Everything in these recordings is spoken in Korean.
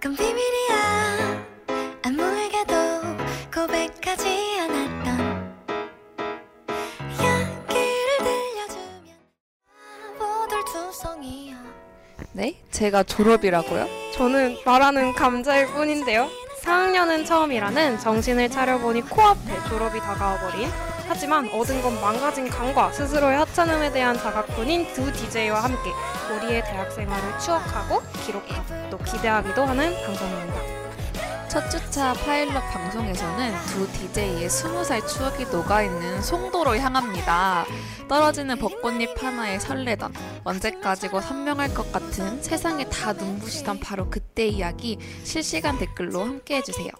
그건 비밀이야 아무에게도 고백하지 않았던 이야기를 들려주면 보들투성이야 네? 제가 졸업이라고요? 저는 말하는 감자일 뿐인데요. 4학년은 처음이라는 정신을 차려보니 코앞에 졸업이 다가와버린 하지만 얻은 건 망가진 강과 스스로의 하찮음에 대한 자각뿐인 두 DJ와 함께 우리의 대학 생활을 추억하고 기록하고 또 기대하기도 하는 방송입니다. 첫 주차 파일럿 방송에서는 두 DJ의 20살 추억이 녹아있는 송도로 향합니다. 떨어지는 벚꽃잎 하나에 설레던 언제까지고 선명할 것 같은 세상에 다 눈부시던 바로 그때 이야기 실시간 댓글로 함께 해주세요.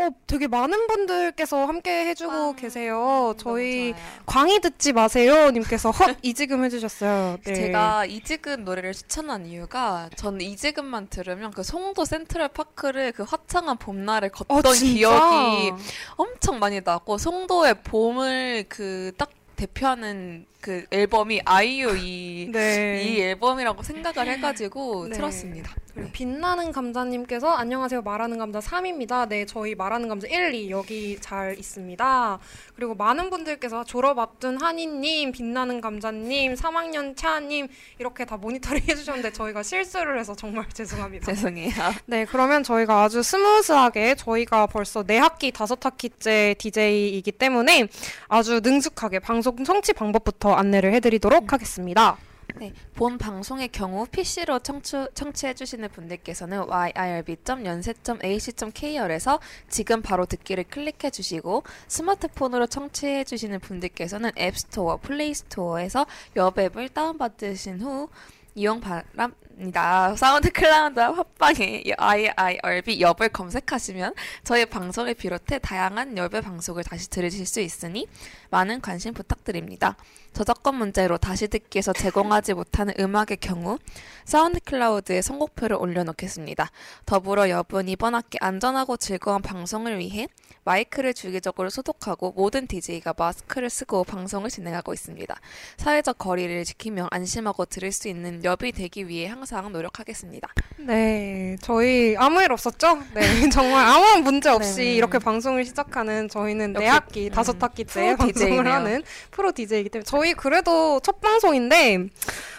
어, 되게 많은 분들께서 함께 해주고 아, 계세요. 저희 너무 좋아요. 광희 듣지 마세요 님께서 헛 이지금 해주셨어요. 네. 제가 이지근 노래를 추천한 이유가 저는 이지근만 들으면 그 송도 센트럴 파크를 그 화창한 봄날에 어, 걷던 진짜? 기억이 엄청 많이 나고 송도의 봄을 그딱 대표하는 그 앨범이 아이유 이, 네. 이 앨범이라고 생각을 해가지고 네. 틀었습니다. 빛나는 감자님께서 안녕하세요 말하는 감자 3입니다. 네 저희 말하는 감자 1, 2 여기 잘 있습니다. 그리고 많은 분들께서 졸업 앞둔 한이님, 빛나는 감자님, 3학년 차님 이렇게 다 모니터링 해주셨는데 저희가 실수를 해서 정말 죄송합니다. 죄송해요. 네 그러면 저희가 아주 smooth하게 저희가 벌써 네 학기 다섯 학기째 DJ이기 때문에 아주 능숙하게 방송 청취 방법부터 안내를 해드리도록 하겠습니다. 네, 본 방송의 경우 PC로 청취, 청취해주시는 분들께서는 yirb.yonsei.ac.kr에서 지금 바로 듣기를 클릭해주시고 스마트폰으로 청취해주시는 분들께서는 앱스토어, 플레이스토어에서 여앱을 다운받으신 후 이용 바랍니다. SoundCloud 팟빵에 YIRB 엽을 검색하시면 저희 방송을 비롯해 다양한 엽의 방송을 다시 들으실 수 있으니 많은 관심 부탁드립니다. 저작권 문제로 다시 듣기에서 제공하지 못하는 음악의 경우 SoundCloud에 선곡표를 올려놓겠습니다. 더불어 엽은 이번 학기 안전하고 즐거운 방송을 위해 마이크를 주기적으로 소독하고 모든 DJ가 마스크를 쓰고 방송을 진행하고 있습니다. 사회적 거리를 지키며 안심하고 들을 수 있는 엽이 되기 위해 항상 노력하겠습니다. 네, 저희 아무 일 없었죠? 네, 정말 아무 문제 없이 네. 이렇게 방송을 시작하는 저희는 네 학기, 음, 다섯 학기째 프로 방송을 DJ네요. 하는 프로 DJ이기 때문에 저희 그래도 첫 방송인데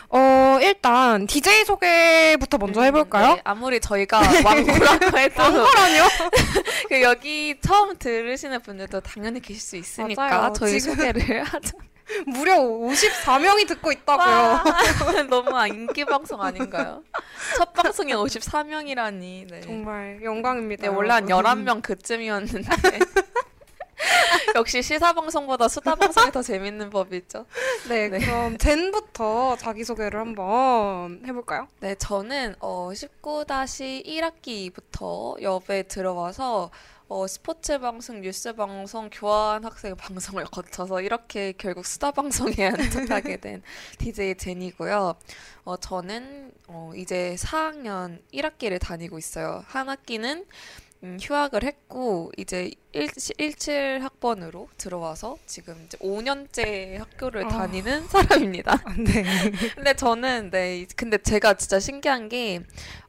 어 일단 DJ 소개부터 먼저 해볼까요? 네, 아무리 저희가 왕고라고 해도 왕거라뇨? 그 여기 처음 들으시는 분들도 당연히 계실 수 있으니까 맞아요. 저희 소개를 하죠. 무려 54명이 듣고 있다고요. 와, 너무 인기 방송 아닌가요? 첫 방송에 54명이라니. 네. 정말 영광입니다. 네, 원래 한 여러분. 11명 그쯤이었는데. 역시 시사 방송보다 수다 방송이 더 재밌는 법이죠. 네, 네. 그럼 젠부터 자기 소개를 한번 해볼까요? 네, 저는 어 19-1학기부터 엽에 들어와서 어 스포츠 방송, 뉴스 방송, 교환 학생 방송을 거쳐서 이렇게 결국 수다 방송에 안착하게 된 DJ 제니고요. 어 저는 어 이제 4학년 1학기를 다니고 있어요. 한 학기는 음, 휴학을 했고 이제 1, 17학번으로 들어와서 지금 이제 5년째 학교를 아. 다니는 사람입니다. 네. 근데 저는 네 근데 제가 진짜 신기한 게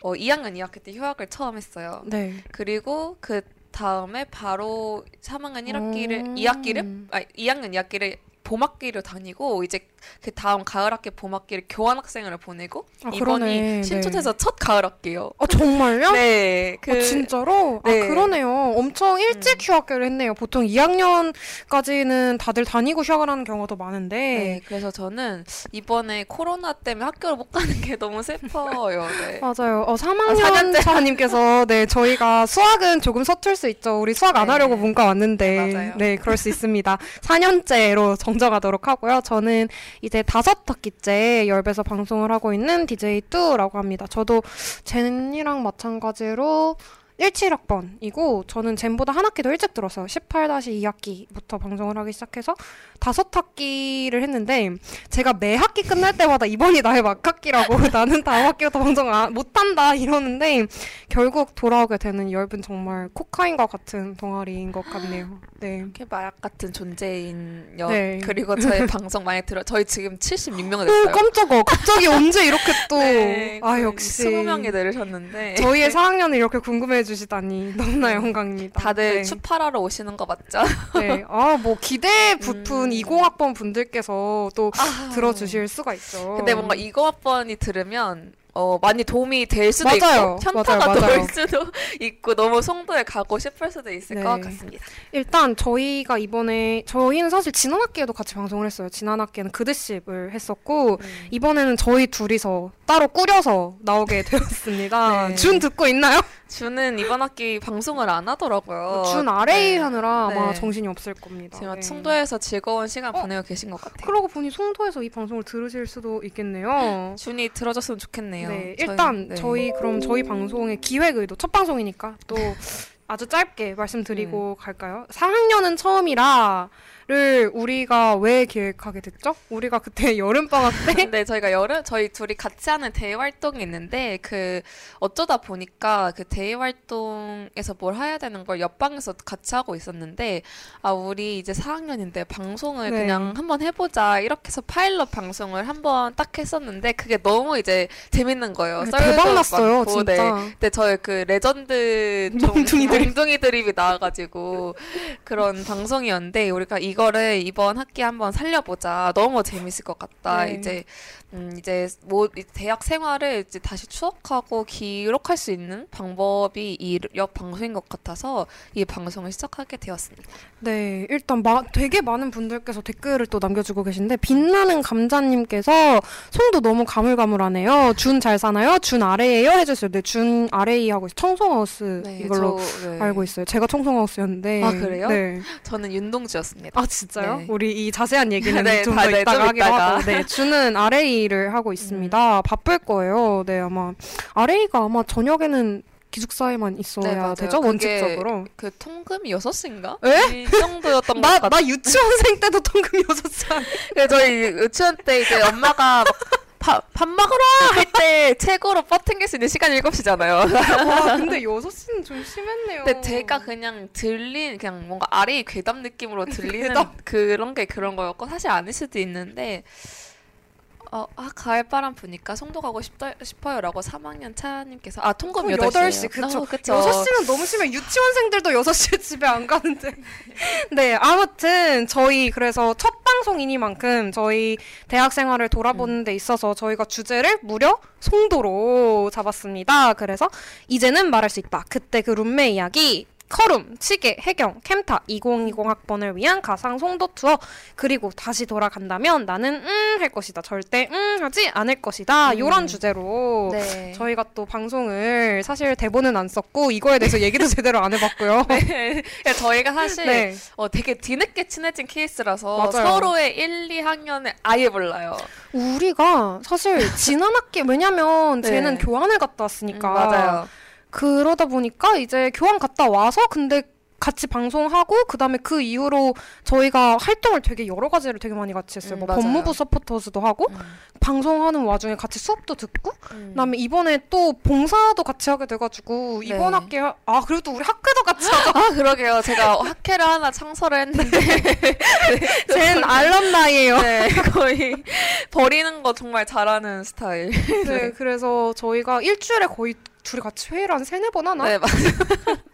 어, 2학년 2학기 때 휴학을 처음 했어요. 네. 그리고 그 다음에 바로 3학년 1학기를 음. 2학기를 아 2학년 2학기를 봄학기를 다니고 이제 그 다음 가을 학기 봄 학기를 교환 학생을 보내고 아, 이번이 그러네. 신촌에서 첫 가을 학기예요. 아 정말요? 네, 아, 진짜로? 네. 아, 그러네요. 엄청 일찍 음. 휴학을 했네요. 보통 2학년까지는 다들 다니고 휴학을 하는 경우가 더 많은데. 네, 그래서 저는 이번에 코로나 때문에 학교를 못 가는 게 너무 슬퍼요. 네. 맞아요. 어, 아, 3학년 사년제. 차님께서, 네, 저희가 수학은 조금 서툴 수 있죠. 우리 수학 안 네. 하려고 문과 왔는데. 네, 맞아요. 네, 그럴 수 있습니다. 4년째로 정정하도록 하고요. 저는 이제 다섯 학기째 열배서 방송을 하고 있는 DJ 뚜라고 합니다. 저도 젠이랑 마찬가지로 17학번이고 저는 젠보다 한 학기 더 일찍 들어서 18-2학기부터 방송을 하기 시작해서 다섯 학기를 했는데 제가 매 학기 끝날 때마다 이번이 나의 막학기라고 나는 다음 학기부터 방송 안, 못한다 이러는데 결국 돌아오게 되는 엷은 정말 코카인과 같은 동아리인 것 같네요. 네. 이렇게 마약 같은 존재인 여 네. 그리고 저희 방송 많이 들어 저희 지금 76명 오 됐어요. 깜짝아 갑자기 언제 이렇게 또 네, 아 역시 20명이 늘으셨는데 저희의 4학년을 이렇게 궁금해 주시다니 너무나 영광입니다. 다들 네. 추파라로 오시는 거 맞죠? 네. 아, 뭐 기대 붙은 음. 20학번 분들께서 또 아. 들어주실 수가 있죠. 근데 뭔가 이거 학번이 들으면 어, 많이 도움이 될 수도 맞아요. 있고 현타가 맞아요. 돌 수도 있고 너무 송도에 가고 싶을 수도 있을 네. 것 같습니다. 일단 저희가 이번에 저희는 사실 지난 학기에도 같이 방송을 했어요. 지난 학기에는 그드십을 했었고 음. 이번에는 저희 둘이서 따로 꾸려서 나오게 되었습니다. 네. 준 듣고 있나요? 주는 이번 학기 방송을 안 하더라고요. 준 RA 네. 하느라 아마 네. 정신이 없을 겁니다. 지금 네. 송도에서 즐거운 시간 어? 보내고 계신 것 같아요. 그러고 보니 송도에서 이 방송을 들으실 수도 있겠네요. 준이 들어줬으면 좋겠네요. 네, 저희- 일단 네. 저희 그럼 저희 방송의 기획 의도 첫 방송이니까 또 아주 짧게 말씀드리고 음. 갈까요? 4학년은 처음이라 를 우리가 왜 기획하게 됐죠? 우리가 그때 여름 방학 때 네, 저희가 여름 저희 둘이 같이 하는 대외 활동이 있는데 그 어쩌다 보니까 그 대외 활동에서 뭘 해야 되는 걸 옆방에서 같이 하고 있었는데 아 우리 이제 4학년인데 방송을 네. 그냥 한번 해보자 이렇게 해서 파일럿 방송을 한번 딱 했었는데 그게 너무 이제 재밌는 거예요. 네, 대박 났어요, 많고, 진짜. 네. 근데 저희 그 레전드 좀 몽둥이 드립. 몽둥이 드립이 나와가지고 그런 방송이었는데 우리가 이거 를 이번 학기에 한번 살려보자. 너무 재밌을 것 같다. 네. 이제 음 이제 뭐이 대학 생활을 이제 다시 추억하고 기록할 수 있는 방법이 이역 방송인 것 같아서 이 방송을 시작하게 되었습니다. 네, 일단 마, 되게 많은 분들께서 댓글을 또 남겨주고 계신데 빛나는 감자님께서 송도 너무 가물가물하네요. 준 잘 사나요? 준 아래예요? 해주셨어요. 네, 준 아래이 하고. 청송하우스 이걸로 저, 네. 알고 있어요. 제가 청송하우스였는데. 아, 그래요? 네. 저는 윤동주였습니다. 아 진짜요? 네. 우리 이 자세한 얘기는 네, 좀 다- 더 네, 이따가 좀 하기로. 하고 네 주는 RA를 하고 있습니다. 바쁠 거예요. 네 아마 RA가 아마 저녁에는 기숙사에만 있어야 네. 되죠 원칙적으로. 그 통금이 6시인가? 에? 이 정도였던 것 나, 같아요. 나 유치원생 때도 통금 6살. 그 저희 유치원 때 이제 엄마가 막 밥, 밥 먹으러 할 때 최고로 뻗팅길 수 있는 시간이 7시잖아요. 와 근데 6시는 좀 심했네요. 근데 제가 그냥 들린 그냥 뭔가 아래의 괴담 느낌으로 들리는 괴담? 그런 게 그런 거였고 사실 아닐 수도 있는데 어, 아 가을바람 부니까 송도 가고 싶다, 싶어요 라고 3학년 차님께서 아 통금 8시예요. 8시 그쵸. 어, 그쵸. 6시는 너무 심해. 유치원생들도 6시에 집에 안 가는데. 네, 아무튼 저희 그래서 첫 방송이니만큼 저희 대학 생활을 돌아보는 음. 데 있어서 저희가 주제를 무려 송도로 잡았습니다. 그래서 이제는 말할 수 있다. 그때 그 룸메 이야기 커룸, 치계, 해경, 캠타 2020 학번을 위한 가상 송도 투어 그리고 다시 돌아간다면 나는 음 할 것이다. 절대 음 하지 않을 것이다. 음. 요런 주제로 네. 저희가 또 방송을 사실 대본은 안 썼고 이거에 대해서 얘기도 제대로 안 해봤고요. 네. 저희가 사실 네. 어, 되게 뒤늦게 친해진 케이스라서 맞아요. 서로의 1, 2학년을 아예 몰라요. 우리가 사실 지난 학기 왜냐면 네. 쟤는 교환을 갔다 왔으니까 음, 맞아요. 그러다 보니까 이제 교환 갔다 와서 근데 같이 방송하고 그다음에 그 이후로 저희가 활동을 되게 여러 가지를 되게 많이 같이 했어요. 음, 뭐. 법무부 서포터즈도 하고 음. 방송하는 와중에 같이 수업도 듣고 음. 그다음에 이번에 또 봉사도 같이 하게 돼가지고 이번 네. 학기에 하- 아 그래도 우리 학회도 같이 하자. 아 그러게요. 제가 학회를 하나 창설을 했는데 쟨 알럼나이예요. 네, 거의 버리는 거 정말 잘하는 스타일. 네, 그래서 저희가 일주일에 거의 둘이 같이 회의를 한 세네 번 하나? 네, 맞아요.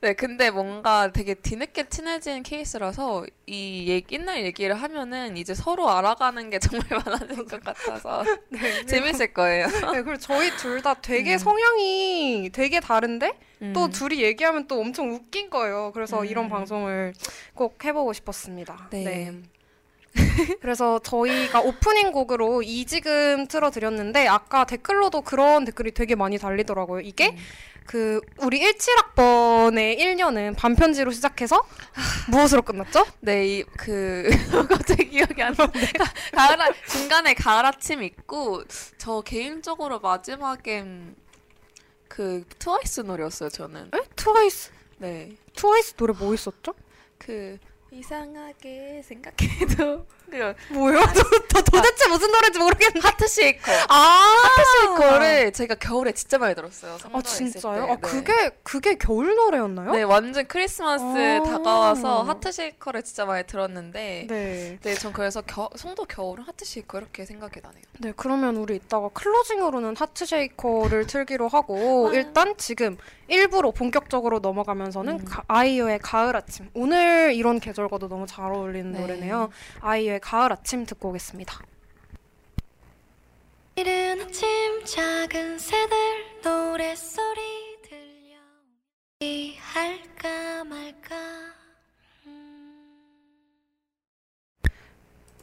네, 근데 뭔가 되게 뒤늦게 친해진 케이스라서 이 얘기, 옛날 얘기를 하면은 이제 서로 알아가는 게 정말 많아질 것 같아서 네, 재밌을 거예요. 네, 그리고 저희 둘 다 되게 음. 성향이 되게 다른데 또 음. 둘이 얘기하면 또 엄청 웃긴 거예요. 그래서 음. 이런 방송을 꼭 해보고 싶었습니다. 네. 그래서 저희가 오프닝 곡으로 이지금 틀어드렸는데 아까 댓글로도 그런 댓글이 되게 많이 달리더라고요. 이게 음. 그 우리 17학번의 1년은 밤편지로 시작해서 무엇으로 끝났죠? 네, 이, 그, 갑자기 기억이 안 나는데. 가을, 아- 중간에 가을 아침 있고, 저 개인적으로 마지막엔 그 트와이스 노래였어요 저는. 에? 트와이스 네. 트와이스 노래 뭐 있었죠? 그 이상하게 생각해도 그 뭐요? 저, 저 도대체 무슨 노래인지 모르겠는데. Heart Shaker. 아, 그거를 제가 겨울에 진짜 많이 들었어요. 아 진짜요? 때. 아 네. 그게 그게 겨울 노래였나요? 네 완전 크리스마스 아. 다가와서 Heart Shaker를 진짜 많이 들었는데 네. 네, 전 그래서 겨, 송도 겨울은 Heart Shaker 이렇게 생각이 나네요. 네, 그러면 우리 이따가 closing으로는 Heart Shaker를 틀기로 하고 아. 일단 지금 일부로 본격적으로 넘어가면서는 음. 가- 아이유의 가을 아침. 오늘 이런 계절과도 너무 잘 어울리는 네. 노래네요. 아이유 의 가을 아침 듣고 오겠습니다. 이른 아침 작은 새들 노랫소리 들려 이 할까 말까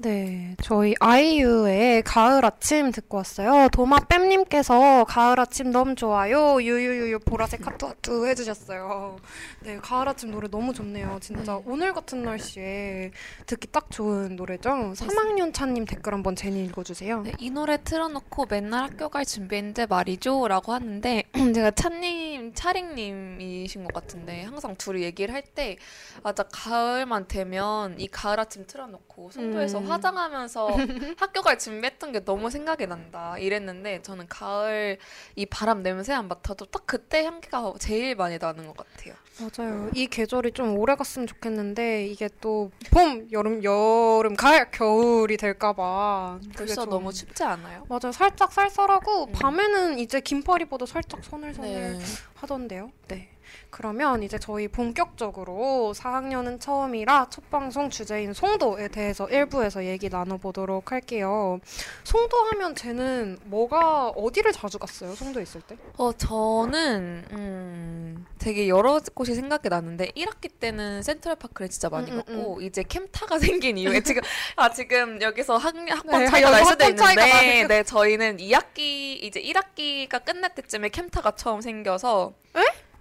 네, 저희 아이유의 가을 아침 듣고 왔어요. 도마뱀님께서 가을 아침 너무 좋아요. 유유유유 보라색 하트 하트 해주셨어요. 네, 가을 아침 노래 너무 좋네요. 진짜 네. 오늘 같은 날씨에 듣기 딱 좋은 노래죠. 3학년 차님 댓글 한번 제니 읽어주세요. 네, 이 노래 틀어놓고 맨날 학교 갈 준비했는데 말이죠 라고 하는데 제가 차님, 차링님이신 것 같은데 항상 둘이 얘기를 할 때 맞아 가을만 되면 이 가을 아침 틀어놓고 송도에서 음. 화장하면서 학교 갈 준비했던 게 너무 생각이 난다 이랬는데 저는 가을 이 바람 냄새 안 맡아도 딱 그때 향기가 제일 많이 나는 것 같아요. 맞아요. 이 계절이 좀 오래 갔으면 좋겠는데 이게 또 봄, 여름, 여름, 가을, 겨울이 될까봐 벌써 좀- 너무 춥지 않아요? 맞아요. 살짝 쌀쌀하고 음. 밤에는 이제 긴팔 입어도 살짝 서늘서늘 네. 하던데요. 네. 그러면 이제 저희 본격적으로 4학년은 처음이라 첫 방송 주제인 송도에 대해서 일부에서 얘기 나눠보도록 할게요. 송도 하면 쟤는 뭐가 어디를 자주 갔어요? 송도에 있을 때? 어, 저는, 음, 되게 여러 곳이 생각이 나는데, 1학기 때는 센트럴파크를 진짜 많이 음, 음, 갔고, 이제 캠타가 생긴 이후에 지금, 아, 지금 여기서 학, 학번 네, 차이가 날 수도 있는데. 네, 저희는 2학기, 이제 1학기가 끝날 때쯤에 캠타가 처음 생겨서,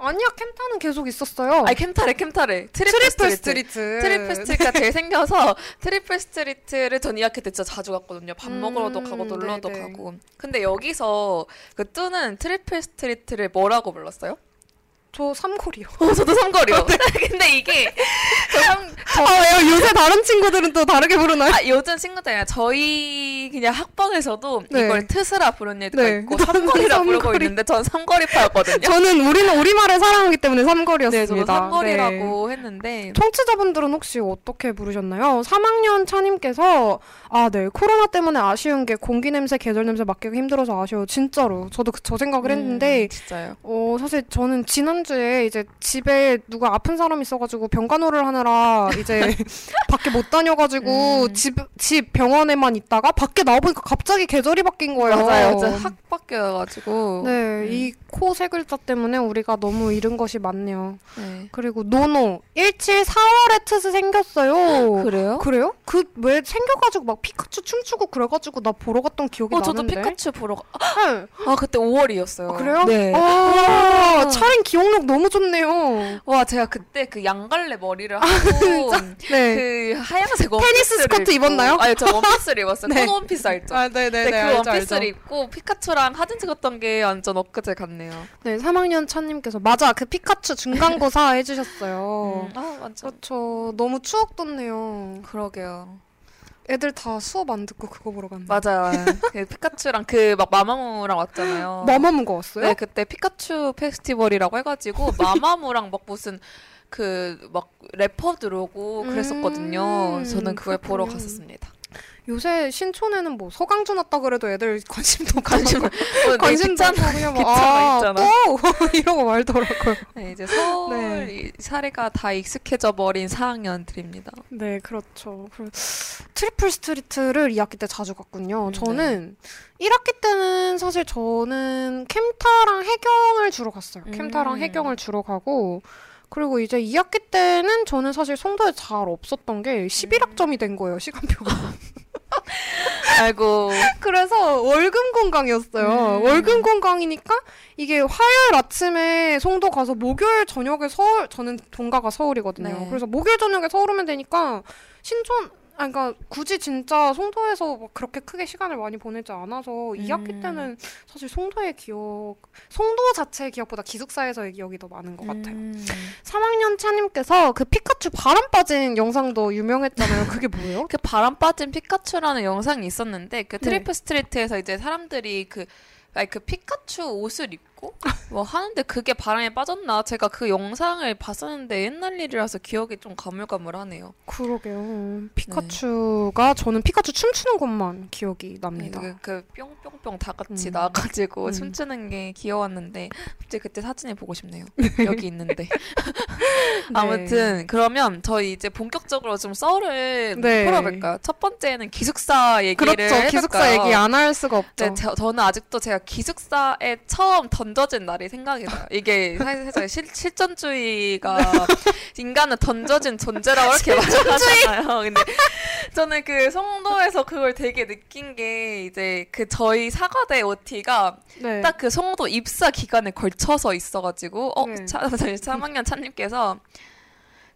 아니야, 캠타는 계속 있었어요. 아니, 캠타래, 캠타래. 트리플, 트리플 스트리트. 스트리트. 트리플 스트리트가 제일 생겨서 트리플 스트리트를 전 2학기 때 진짜 자주 갔거든요. 밥 음, 먹으러도 가고 놀러도 네네. 가고. 근데 여기서 그 뚜는 트리플 스트리트를 뭐라고 불렀어요? 저 삼거리요. 어, 저도 삼거리요. 근데 이게 저 삼, 아, 왜요? 요새 다른 친구들은 또 다르게 부르나요? 아, 요즘 친구들 아니라 저희 그냥 학번에서도 네. 이걸 트스라 부르는 애들가 네. 있고 삼거리라 부르고 삼거리. 있는데 전 삼거리파였거든요. 저는 우리는 우리말을 사랑하기 때문에 네, 삼거리였습니다. 저도 네. 삼거리라고 했는데 청취자분들은 혹시 어떻게 부르셨나요? 3학년 차님께서 아, 네. 코로나 때문에 아쉬운 게 공기 냄새, 계절 냄새 맡기가 힘들어서 아쉬워요. 진짜로. 저도 그- 저 생각을 했는데 음, 진짜요. 어, 사실 저는 지난 주에 이제 집에 누가 아픈 사람 있어가지고 병간호를 하느라 이제 밖에 못 다녀가지고 음. 집, 집 병원에만 있다가 밖에 나와보니까 갑자기 계절이 바뀐 거예요. 맞아요. 진짜 확 바뀌어가지고. 네, 음. 이코 세 글자 때문에 우리가 너무 잃은 것이 많네요. 네. 그리고 노노 17 4월에 트스 생겼어요. 그래요? 그래요? 그 왜 생겨가지고 막 피카츄 춤추고 그래가지고 나 보러 갔던 기억이 어, 저도 나는데. 피카츄 보러 가. 네. 아, 그때 5월이었어요. 아, 그래요? 네. 아, 아. 차린 기억 력 너무 좋네요. 와, 제가 그때 그 양갈래 머리를 하고 네. 그 하얀색 원피스를 테니스 스커트 입고- 입었나요? 아니, 저 원피스를 입었어요. 네. 꽃 원피스 알죠? 아, 네네네. 네, 그 원피스를 입고 피카츄랑 사진 찍었던 게 완전 엊그제 같네요. 네, 3학년 차님께서 맞아 그 피카츄 중간고사 해주셨어요. 음, 아, 완전. 그렇죠. 너무 추억 돋네요. 그러게요. 애들 다 수업 안 듣고 그거 보러 갔네. 맞아요. 그 피카츄랑 그 막 마마무랑 왔잖아요. 마마무가 왔어요? 네, 그때 피카츄 페스티벌이라고 해가지고 마마무랑 막 무슨 그 막 래퍼 들어오고 그랬었거든요. 음, 저는 그걸 보러 그렇군요. 갔었습니다. 요새 신촌에는 뭐 서강준 왔다 그래도 애들 관심도 관심 관심 어, 네, 관심도. 없고 그냥 막 귀찮아, 아. 또 이러고 말더라고요. 네, 이제 서울 네. 이 사례가 다 익숙해져 버린 4학년들입니다. 네, 그렇죠. 그리고 트리플 스트리트를 2학기 때 자주 갔군요. 음, 저는 1학기 때는 사실 저는 캠타랑 해경을 주로 갔어요. 음. 캠타랑 해경을 주로 가고 그리고 이제 2학기 때는 저는 사실 송도에 잘 없었던 게 11학점이 된 거예요, 시간표가. 아이고. 그래서 월금 공강이었어요. 음. 월금 공강이니까 이게 화요일 아침에 송도 가서 목요일 저녁에 서울 저는 본가가 서울이거든요. 네. 그래서 목요일 저녁에 서울 오면 되니까 신촌 아, 그러니까 굳이 진짜 송도에서 막 그렇게 크게 시간을 많이 보내지 않아서 2학기 음. 때는 사실 송도의 기억, 송도 자체의 기억보다 기숙사에서의 기억이 더 많은 것 같아요. 음. 3학년 차님께서 그 피카츄 바람 빠진 영상도 유명했잖아요. 그게 뭐예요? 그 바람 빠진 피카츄라는 영상이 있었는데 그 네. 트리플 스트리트에서 이제 사람들이 그 아니 그 피카츄 옷을 입고 뭐 하는데 그게 바람에 빠졌나 제가 그 영상을 봤었는데 옛날 일이라서 기억이 좀 가물가물하네요. 그러게요. 피카츄가 저는 피카츄 춤추는 것만 기억이 납니다. 그, 그 뿅뿅뿅 다 같이 음. 나와가지고 음. 춤추는 게 귀여웠는데 갑자기 그때 사진을 보고 싶네요. 여기 있는데. 네. 아무튼 그러면 저희 이제 본격적으로 좀 썰을 네. 풀어볼까요? 첫 번째는 기숙사 얘기를 그렇죠. 기숙사 해볼까요? 얘기 안 할 수가 없죠. 네, 저, 저는 아직도 제가 기숙사에 처음 던져진 날이 생각이 나요. 이게 사실 실, 실존주의가 인간은 던져진 존재라고 이렇게 말하잖아요. 근데 저는 그 송도에서 그걸 되게 느낀 게 이제 그 저희 사과대 OT가 네. 딱그 송도 입사 기간에 걸쳐서 있어가지고 어 네. 차, 3학년 차님께서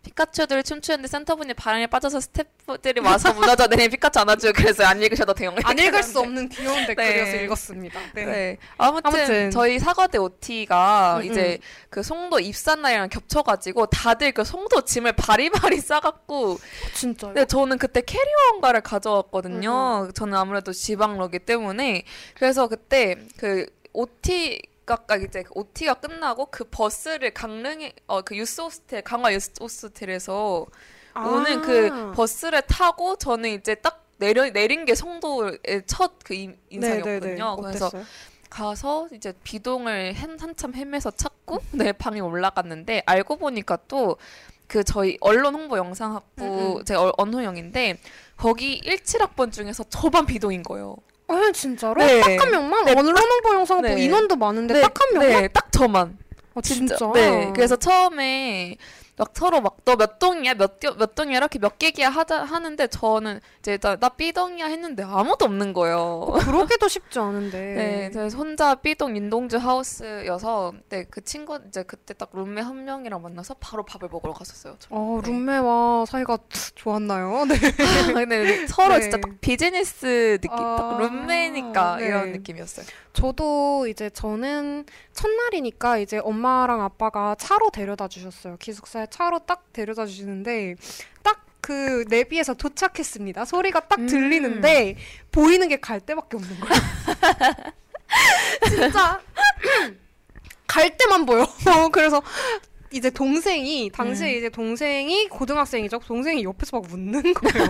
피카츄들 춤추는데 센터분이 바람에 빠져서 스태프들이 와서 무너져 내린 피카츄 안아주고 그래서 안 읽으셔도 돼요. 안 읽을 수 없는 귀여운 댓글이어서 네. 읽었습니다. 네. 네. 아무튼, 아무튼. 저희 사과대 OT가 음, 이제 그 송도 입사 날이랑 겹쳐가지고 다들 그 송도 짐을 바리바리 싸갖고 진짜요? 근데 저는 그때 캐리어원가를 가져왔거든요. 음, 저는 아무래도 지방러기 때문에 그래서 그때 그 OT 가 이제 그 OT가 끝나고 그 버스를 강릉에 어 그 유스 호스텔 강화 유스 호스텔에서 아. 오는 그 버스를 타고 저는 이제 딱 내려 내린 게 송도의 첫 그 인상이었거든요. 네네네. 그래서 어땠어요? 가서 이제 비동을 한, 한참 헤매서 찾고 내 방에 올라갔는데 알고 보니까 또 그 저희 언론 홍보 영상학부 음, 음. 제 어- 언호영인데 거기 17학번 중에서 저반 비동인 거예요. 아 진짜로? 네. 딱한 명만? 네, 홍보 영상 뭐 네. 인원도 많은데 네, 딱한 명만? 네, 딱 저만. 아, 진짜? 네. 그래서 처음에 막 서로 막 너 몇 동이야 몇, 개- 몇 동이야 이렇게 몇 개기야 하자 하는데 저는 이제 나, 나 B동이야 했는데 아무도 없는 거예요. 그러기도 쉽지 않은데. 네, 그래서 혼자 B동 인동주 하우스여서 네, 그 친구 이제 그때 딱 룸메 한 명이랑 만나서 바로 밥을 먹으러 갔었어요. 저. 어, 네. 룸메와 사이가 좋았나요? 네. 근데 서로 네. 진짜 딱 비즈니스 느낌, 딱 아, 룸메니까 네. 이런 느낌이었어요. 저도 이제 저는 첫날이니까 이제 엄마랑 아빠가 차로 데려다 주셨어요. 기숙사에 차로 딱 데려다 주시는데 딱 그 내비에서 도착했습니다. 소리가 딱 음. 들리는데 보이는 게갈 데밖에 없는 거야. 진짜 갈 때만 보여. 어, 그래서 이제 동생이 당시에 음. 이제 동생이 고등학생이죠. 동생이 옆에서 막 웃는 거예요.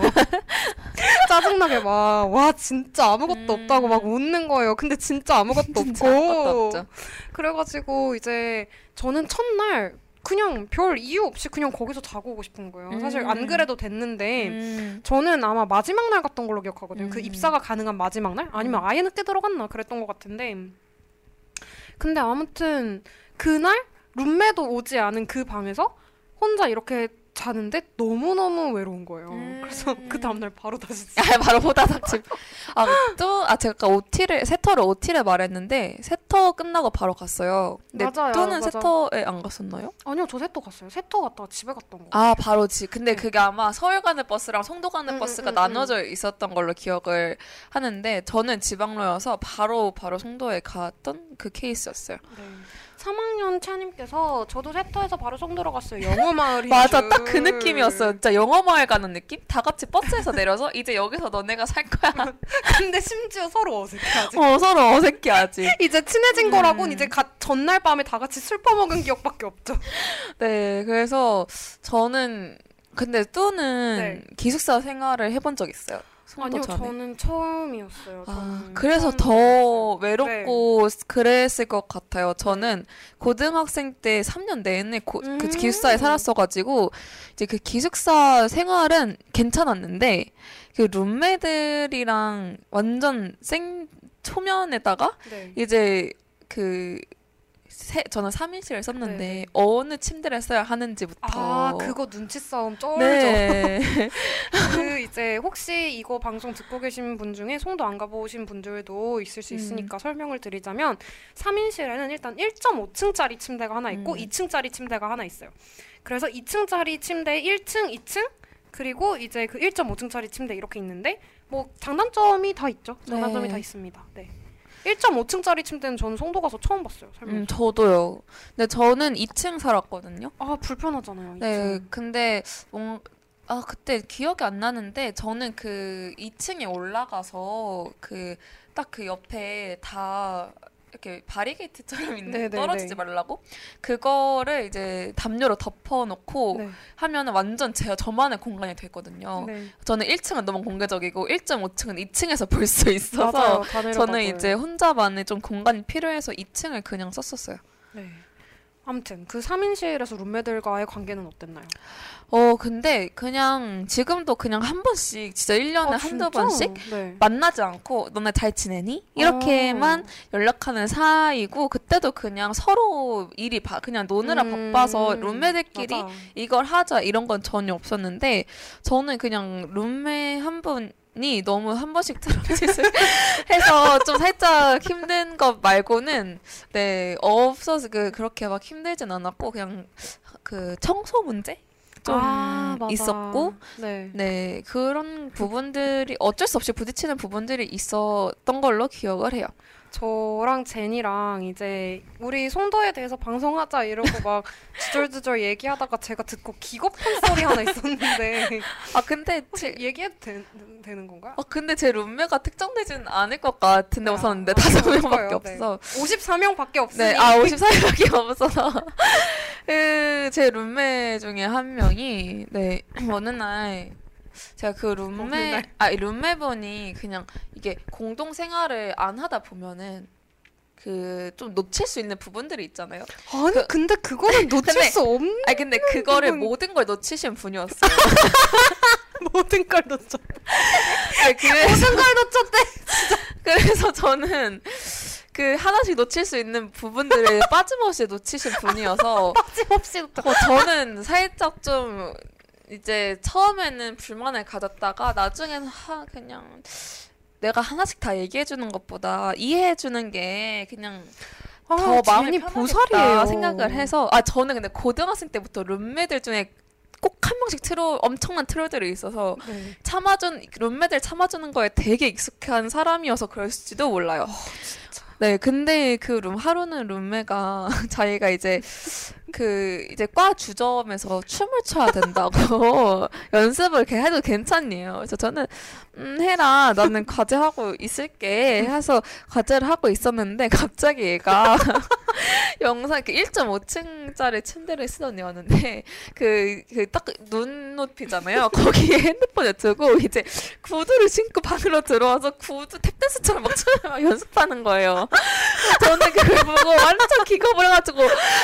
짜증나게 막 와 진짜 아무것도 음. 없다고 막 웃는 거예요. 근데 진짜 아무것도 진짜 없고 아무것도. 그래가지고 이제 저는 첫날 그냥 별 이유 없이 그냥 거기서 자고 오고 싶은 거예요. 사실 안 음. 그래도 됐는데 음. 저는 아마 마지막 날 갔던 걸로 기억하거든요. 그 음. 입사가 가능한 마지막 날? 아니면 아예 늦게 들어갔나 그랬던 것 같은데. 근데 아무튼 그날 룸메도 오지 않은 그 방에서 혼자 이렇게 자는데 너무너무 외로운 거예요. 음. 그래서 그 다음날 바로 다시 아, 바로 호다닥 집. 아, 또, 아, 제가 아까 OT를, 세터를 OT를 말했는데, 세터 끝나고 바로 갔어요. 근데 맞아요, 또는 맞아. 세터에 안 갔었나요? 아니요 저 세터 갔어요. 세터 갔다가 집에 갔던 거. 아, 바로 집. 근데 네. 그게 아마 서울 가는 버스랑 송도 가는 음, 버스가 음, 음, 나눠져 있었던 걸로 기억을 하는데, 저는 지방로여서 바로, 바로 송도에 갔던 그 케이스였어요. 네. 3학년 차님께서 저도 세터에서 바로 송도로 갔어요. 영어 마을이 맞아, 딱 그 느낌이었어요. 진짜 영어 마을 가는 느낌? 다 같이 버스에서 내려서, 이제 여기서 너네가 살 거야. 근데 심지어 서로 어색해하지. 어, 서로 어색해하지. 이제 친해진 음. 거라고는 이제 가, 전날 밤에 다 같이 술 퍼먹은 기억밖에 없죠. 네, 그래서 저는 근데 뚜는 네. 기숙사 생활을 해본 적 있어요. 송도 아니요, 전에. 저는 처음이었어요. 아, 저는 그래서 처음 더 들어봤어요. 외롭고 그랬을 것 같아요. 저는 고등학생 때 3년 내내 고, 그 음. 기숙사에 살았어가지고 이제 그 기숙사 생활은 괜찮았는데 그 룸메들이랑 완전 생 초면에다가 네. 이제 그 세, 저는 3인실을 썼는데 네네. 어느 침대를 써야 하는지부터 아, 그거 눈치 싸움 쩔죠. 네. 그 이제 혹시 이거 방송 듣고 계신 분 중에 송도 안 가보신 분들도 있을 수 음. 있으니까 설명을 드리자면 3인실에는 일단 1.5층짜리 침대가 하나 있고 음. 2층짜리 침대가 하나 있어요. 그래서 2층짜리 침대 1층, 2층 그리고 이제 그 1.5층짜리 침대 이렇게 있는데 뭐 장단점이 다 있죠. 장단점이 네. 다 있습니다. 네. 1.5층짜리 침대는 저는 송도 가서 처음 봤어요. 음, 저도요. 근데 저는 2층 살았거든요. 아 불편하잖아요. 네, 2층. 근데 뭔 아, 그때 기억이 안 나는데 저는 그 2층에 올라가서 그 딱 그 옆에 다 이렇게 바리게이트처럼 있는 네네네. 떨어지지 말라고 그거를 이제 담요로 덮어놓고 네. 하면은 완전 제 저만의 공간이 됐거든요. 네. 저는 1층은 너무 공개적이고 1.5층은 2층에서 볼 수 있어서 맞아요. 저는 이제 혼자만의 좀 공간이 필요해서 2층을 그냥 썼었어요. 네. 아무튼 그 3인실에서 룸메들과의 관계는 어땠나요? 어, 근데 그냥 지금도 그냥 한 번씩 진짜 1년에 아, 한두 진짜? 번씩 네. 만나지 않고 너네 잘 지내니? 이렇게만 어. 연락하는 사이고 그때도 그냥 서로 일이 바, 그냥 노느라 음, 바빠서 룸메들끼리 맞아. 이걸 하자 이런 건 전혀 없었는데 저는 그냥 룸메 한분 이 너무 한 번씩 트럼짓을 해서 좀 살짝 힘든 것 말고는 네 없어서 그 그렇게 막 힘들진 않았고 그냥 그 청소 문제 좀 아. 있었고 네. 네 그런 부분들이 어쩔 수 없이 부딪히는 부분들이 있었던 걸로 기억을 해요. 저랑 제니랑 이제 우리 송도에 대해서 방송하자 이러고 막 주절주절 얘기하다가 제가 듣고 기겁한 소리 하나 있었는데 아 근데 제, 얘기해도 되, 되는 건가요? 아 근데 제 룸메가 특정되지는 않을 것 같은데 아, 웃었는데 아, 다섯 명밖에 거예요. 네. 없어. 54명밖에 없으니 네, 아 54명밖에 없어서 그, 제 룸메 중에 한 명이 네 어느 날 제가 그 룸메 날? 아이 룸메분이 그냥 이게 공동 생활을 안 하다 보면은 그 좀 놓칠 수 있는 부분들이 있잖아요. 아니 그- 근데 그거는 놓칠 근데- 수 없는 아 근데 그거를 부분- 모든 걸 놓치신 분이었어요. 모든 걸 놓쳤 네, 그래, 모든 걸 놓쳤대 그래서 저는 그 하나씩 놓칠 수 있는 부분들을 빠짐없이 놓치신 분이어서 빠짐없이 놓쳤 어, 저는 살짝 좀 이제 처음에는 불만을 가졌다가 나중에는 하 그냥 내가 하나씩 다 얘기해 주는 것보다 이해해 주는 게 그냥 아, 더 마음이 보살이에요 생각을 해서 아 저는 근데 고등학생 때부터 룸메들 중에 꼭 한 명씩 트롤 엄청난 트롤들이 있어서 네. 참아준 룸메들 참아주는 거에 되게 익숙한 사람이어서 그럴지도 몰라요. 네, 근데 그 룸 하루는 룸메가 자기가 이제 그 이제 과 주점에서 춤을 춰야 된다고 연습을 이렇게 해도 괜찮니요. 그래서 저는 음 해라 나는 과제 하고 있을게 해서 과제를 하고 있었는데 갑자기 얘가 영상 그 1.5층짜리 침대를 쓰던 애였는데 그그딱 눈높이잖아요. 거기에 핸드폰을 두고 이제 구두를 신고 방으로 들어와서 구두 탭댄스처럼 막 춤을 연습하는 거예요. 저는 그걸 보고 완전 기겁을 해가지고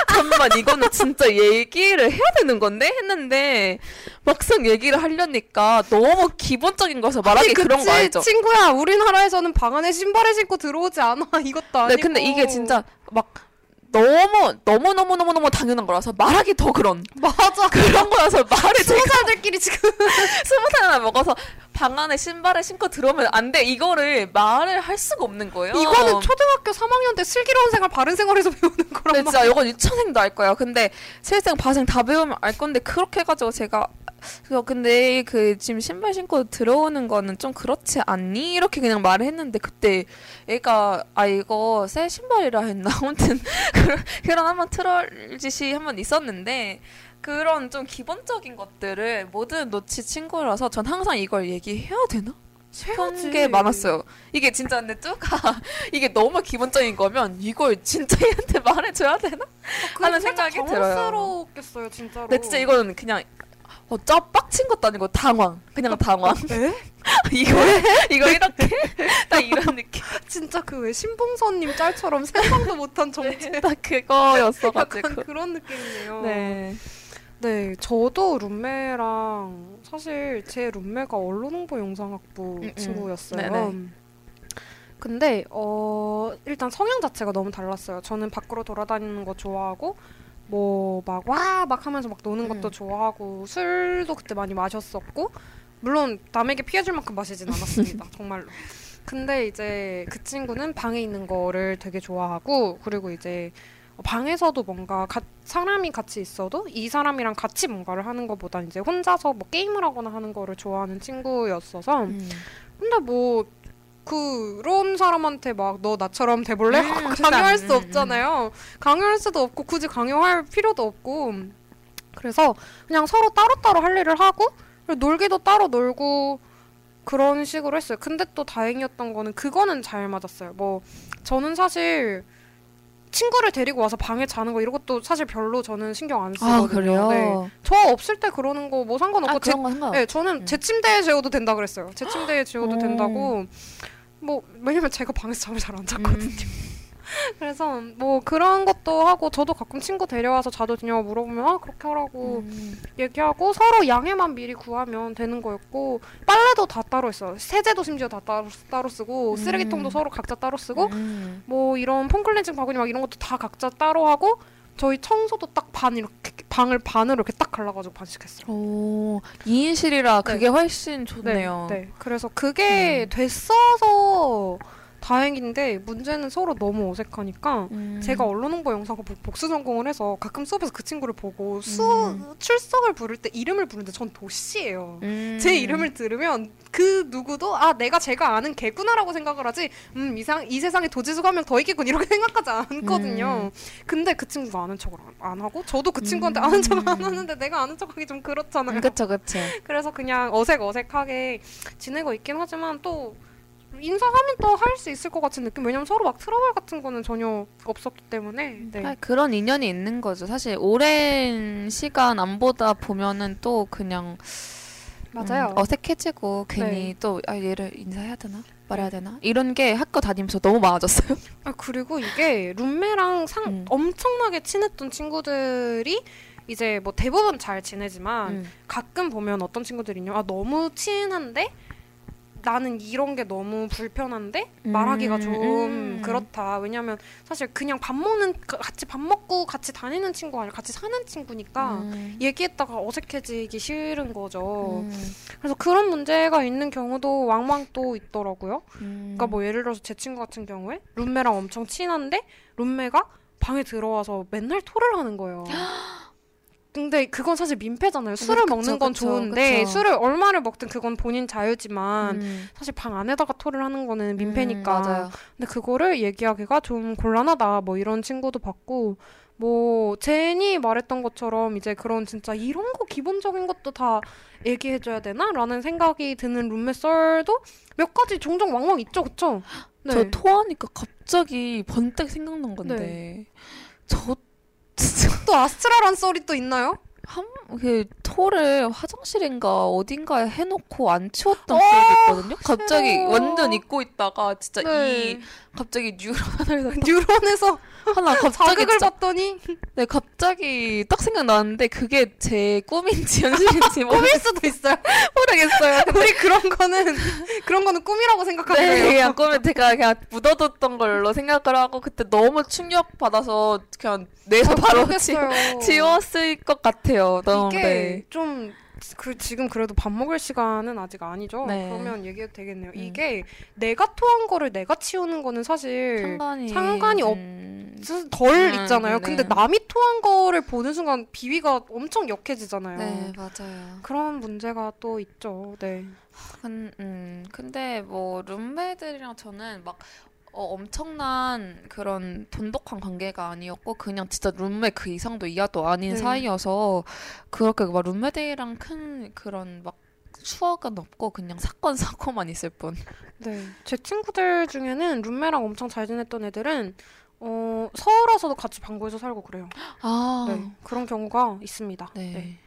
잠깐만 이 거는 진짜 얘기를 해야 되는 건데? 했는데 막상 얘기를 하려니까 너무 기본적인 거서 말하기 그런 거 그치, 알죠? 친구야 우리나라에서는 방 안에 신발을 신고 들어오지 않아. 이것도 아니고. 네, 근데 이게 진짜 막 너무 너무 너무 너무 너무 당연한 거라서 말하기 더 그런 맞아. 그런 거라서 말을 스무 살들끼리 지금 스무 살이나 먹어서 방 안에 신발을 신고 들어오면 안 돼 이거를 말을 할 수가 없는 거예요. 이거는 초등학교 3학년 때 슬기로운 생활 바른 생활에서 배우는 거란 말이야 진짜 이건 유치원생도 알 거야. 근데 실생 바생 다 배우면 알 건데 그렇게 해가지고 제가 그래서 근데 그 지금 신발 신고 들어오는 거는 좀 그렇지 않니? 이렇게 그냥 말을 했는데 그때 애가 아 이거 새 신발이라 했나? 아무튼 그런 그런 한번 트롤 짓이 한번 있었는데 그런 좀 기본적인 것들을 모든 노치 친구라서 전 항상 이걸 얘기해야 되나? 싶은 게 많았어요. 이게 진짜 근데 뚜가 이게 너무 기본적인 거면 이걸 진짜 얘한테 말해줘야 되나? 하는 생각이 들어요. 당황스러웠겠어요 진짜로 근데 진짜 이거는 그냥 어짜 빡친 것도 아니고 당황. 그냥 당황. 에? 이거 이거 이렇게 딱 이런 느낌. 진짜 그 왜 신봉선님 짤처럼 생각도 못한 정체 딱 그거였어가지고. 약간 그런 느낌이네요 네. 네, 저도 룸메랑 사실 제 룸메가 언론홍보 영상학부 음, 음. 친구였어요. 네네. 근데 어 일단 성향 자체가 너무 달랐어요. 저는 밖으로 돌아다니는 거 좋아하고 뭐 막와막 하면서 막 노는 것도 음. 좋아하고 술도 그때 많이 마셨었고 물론 남에게 피해 줄 만큼 마시진 않았습니다. 정말로. 근데 이제 그 친구는 방에 있는 거를 되게 좋아하고 그리고 이제 방에서도 뭔가 가, 사람이 같이 있어도 이 사람이랑 같이 뭔가를 하는 것보다 이제 혼자서 뭐 게임을 하거나 하는 거를 좋아하는 친구였어서 음. 근데 뭐 그런 사람한테 막 너 나처럼 돼볼래? 음. 강요할 수 음, 없잖아요. 강요할 수도 없고 굳이 강요할 필요도 없고 그래서 그냥 서로 따로따로 할 일을 하고 놀기도 따로 놀고 그런 식으로 했어요. 근데 또 다행이었던 거는 그거는 잘 맞았어요. 뭐 저는 사실 친구를 데리고 와서 방에 자는 거 이런 것도 사실 별로 저는 신경 안 쓰거든요. 아 그래요? 네. 저 없을 때 그러는 거 뭐 상관없고 아 제. 네, 저는 음. 제 침대에 재워도 된다 그랬어요. 제 침대에 재워도 오. 된다고. 뭐 왜냐면 제가 방에서 잠을 잘 안 잤거든요. 음. 그래서 뭐 그런 것도 하고 저도 가끔 친구 데려와서 자도 되냐고 물어보면 아 그렇게 하라고 음. 얘기하고 서로 양해만 미리 구하면 되는 거였고 빨래도 다 따로 했어요. 세제도 심지어 다 따로, 따로 쓰고 음. 쓰레기통도 서로 각자 따로 쓰고 음. 뭐 이런 폼클렌징 바구니 막 이런 것도 다 각자 따로 하고 저희 청소도 딱 반 이렇게 방을 반으로 이렇게 딱 갈라가지고 반씩 했어요. 오 2인실이라 네. 그게 훨씬 좋네요. 네, 네. 그래서 그게 음. 됐어서 다행인데 문제는 서로 너무 어색하니까 음. 제가 언론 홍보 영상과 복- 복수 전공을 해서 가끔 수업에서 그 친구를 보고 수 음. 출석을 부를 때 이름을 부르는데 전 도씨예요. 음. 제 이름을 들으면 그 누구도 아 내가 제가 아는 개구나라고 생각을 하지 음 이상 이 세상에 도지수가 한 명 더 있겠군 이렇게 생각하지 않거든요. 근데 그 친구가 아는 척을 안, 안 하고 저도 그 친구한테 음. 아는 척 안 하는데 내가 아는 척하기 좀 그렇잖아요. 음, 그쵸 그쵸. 그래서 그냥 어색 어색하게 지내고 있긴 하지만 또 인사하면 또 할 수 있을 것 같은 느낌. 왜냐면 서로 막 트러블 같은 거는 전혀 없었기 때문에. 네. 아, 그런 인연이 있는 거죠. 사실 오랜 시간 안 보다 보면은 또 그냥 맞아요. 음, 어색해지고 괜히 네. 또 아, 얘를 인사해야 되나 말해야 되나 이런 게 학교 다니면서 너무 많아졌어요. 아, 그리고 이게 룸메랑 상 음. 엄청나게 친했던 친구들이 이제 뭐 대부분 잘 지내지만 음. 가끔 보면 어떤 친구들이냐 아 너무 친한데 나는 이런 게 너무 불편한데 말하기가 음, 좀 음. 그렇다. 왜냐면 사실 그냥 밥 먹는 그- 같이 밥 먹고 같이 다니는 친구 아니라 같이 사는 친구니까 음. 얘기했다가 어색해지기 싫은 거죠. 음. 그래서 그런 문제가 있는 경우도 왕왕 또 있더라고요. 음. 그러니까 뭐 예를 들어서 제 친구 같은 경우에 룸메랑 엄청 친한데 룸메가 방에 들어와서 맨날 토를 하는 거예요. 근데 그건 사실 민폐잖아요. 술을 그쵸, 먹는 건 그쵸, 좋은데 그쵸. 술을 얼마를 먹든 그건 본인 자유지만 음. 사실 방 안에다가 토를 하는 거는 민폐니까. 음. 근데 그거를 얘기하기가 좀 곤란하다. 뭐 이런 친구도 봤고 뭐 제니 말했던 것처럼 이제 그런 진짜 이런 거 기본적인 것도 다 얘기해 줘야 되나 라는 생각이 드는 룸메 썰도 몇 가지 종종 왕왕 있죠, 그쵸? 네. 저 토하니까 갑자기 번뜩 생각난 건데 저 진짜 또 아스트라란 썰이 또 있나요? 그 토를 화장실인가 어딘가에 해놓고 안 치웠던 어, 기억이 있거든요. 갑자기 싫어. 완전 잊고 있다가 진짜 네. 이 갑자기 뉴런 하나를 뉴런에서 하나 갑자기 자극을 진짜 받더니 네 갑자기 딱 생각나는데 그게 제 꿈인지 현실인지 뭐 꿈일 수도 있어요. 모르겠어요. 우리 그런 거는 그런 거는 꿈이라고 생각하면 네, 돼요. 그냥 꿈에 제가 그냥 묻어뒀던 걸로 생각을 하고 그때 너무 충격 받아서 그냥 뇌에서 바로 지, 모르겠어요. 지웠을 것 같아요. 너무 이게 네. 좀 그, 지금 그래도 밥 먹을 시간은 아직 아니죠. 네. 그러면 얘기해도 되겠네요. 음. 이게 내가 토한 거를 내가 치우는 거는 사실 상관이 상관이 없- 음, 덜 음, 있잖아요. 네. 근데 남이 토한 거를 보는 순간 비위가 엄청 역해지잖아요. 네 맞아요. 그런 문제가 또 있죠. 네. 근, 음, 근데 뭐 룸메들이랑 저는 막 어, 엄청난 그런 돈독한 관계가 아니었고 그냥 진짜 룸메 그 이상도 이하도 아닌 네. 사이여서 그렇게 막 룸메들이랑 큰 그런 막 추억은 없고 그냥 사건 사고만 있을 뿐. 네. 제 친구들 중에는 룸메랑 엄청 잘 지냈던 애들은 어, 서울 와서도 같이 방구에서 살고 그래요. 아, 네. 그런 경우가 있습니다. 네. 네.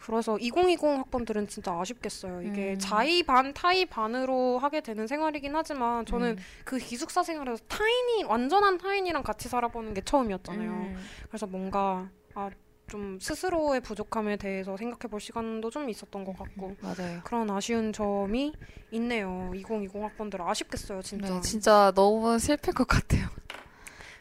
그래서 2020 학번들은 진짜 아쉽겠어요. 이게 음. 자의 반 타의 반으로 하게 되는 생활이긴 하지만 저는 음. 그 기숙사 생활에서 타인이 완전한 타인이랑 같이 살아보는 게 처음이었잖아요. 음. 그래서 뭔가 아, 좀 스스로의 부족함에 대해서 생각해 볼 시간도 좀 있었던 것 같고 맞아요. 그런 아쉬운 점이 있네요. 2020 학번들 아쉽겠어요, 진짜. 네, 진짜 너무 슬플 것 같아요.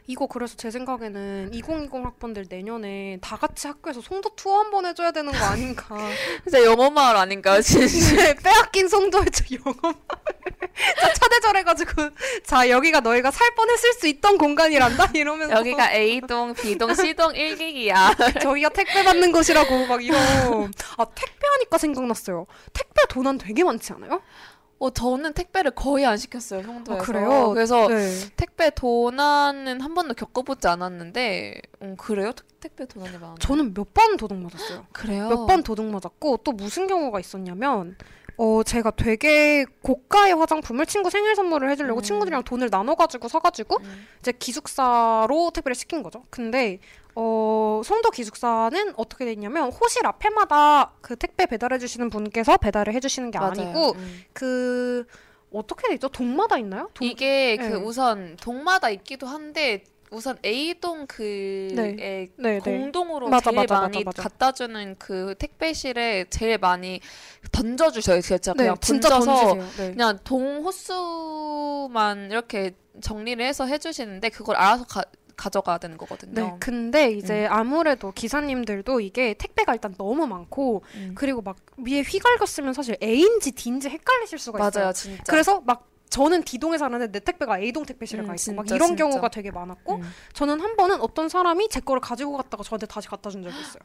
이거 그래서 제 생각에는 2020 학번들 내년에 다 같이 학교에서 송도 투어 한번 해줘야 되는 거 아닌가. 진짜 영어 마을 아닌가요, 진짜? 네, 빼앗긴 송도의 저 영어 자 사대절해가지고 자 여기가 너희가 살 뻔했을 수 있던 공간이란다 이러면서 여기가 A동, B동, C동 1기기야. 저기가 택배 받는 곳이라고 막 이런 아 택배 하니까 생각났어요. 택배 도난 되게 많지 않아요? 어, 저는 택배를 거의 안 시켰어요, 송도에서. 아, 그래요? 그래서 네. 택배 도난은 한 번도 겪어보지 않았는데, 음, 그래요? 택- 택배 도난이 많아요? 저는 몇 번 도둑 맞았어요. 그래요? 몇 번 도둑 맞았고 또 무슨 경우가 있었냐면 어 제가 되게 고가의 화장품을 친구 생일 선물을 해주려고 음. 친구들이랑 돈을 나눠가지고 사가지고 음. 이제 기숙사로 택배를 시킨 거죠. 근데 어 송도 기숙사는 어떻게 돼 있냐면 호실 앞에마다 그 택배 배달해 주시는 분께서 배달을 해 주시는 게 맞아요. 아니고 음. 그 어떻게 돼 있죠? 동마다 있나요? 동... 이게 그 네. 우선 동마다 있기도 한데 우선 A동 그에 네, 네. 공동으로 맞아, 제일 맞아, 많이 맞아. 갖다 주는 그 택배실에 제일 많이 던져 주셔요. 진짜 네, 그냥 진짜 던져서. 네. 그냥 동 호수만 이렇게 정리를 해서 해주시는데 그걸 알아서 가, 가져가야 되는 거거든요. 네, 근데 이제 아무래도 기사님들도 이게 택배가 일단 너무 많고 음. 그리고 막 위에 휘갈겼으면 사실 A인지 D인지 헷갈리실 수가 있어요. 맞아요, 진짜. 그래서 막 저는 D동에 사는데 내 택배가 A동 택배실에 음, 가 있고 막 진짜, 이런 진짜. 경우가 되게 많았고 음. 저는 한 번은 어떤 사람이 제 거를 가지고 갔다가 저한테 다시 갖다 준 적이 있어요.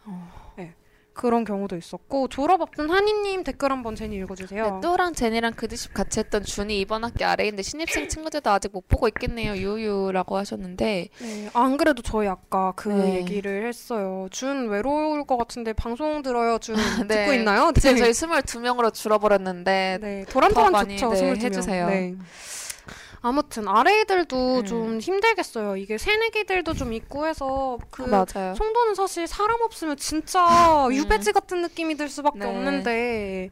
네. 그런 경우도 있었고 졸업 앞둔 한이님 댓글 한번 제니 읽어주세요. 네, 또랑 제니랑 그드십 같이 했던 준이 이번 학기 아래인데 신입생 친구들도 아직 못 보고 있겠네요. 유유라고 하셨는데 네, 안 그래도 저희 아까 그 네. 얘기를 했어요. 준 외로울 것 같은데 방송 들어요. 준 네. 듣고 있나요? 지금 저희 22명으로 줄어버렸는데 네, 더 도란도란 좋죠. 네, 22명. 해주세요. 네. 아무튼 아래이들도 음. 좀 힘들겠어요. 이게 새내기들도 좀 있고 해서 그 맞아요. 송도는 사실 사람 없으면 진짜 음. 유배지 같은 느낌이 들 수밖에 네. 없는데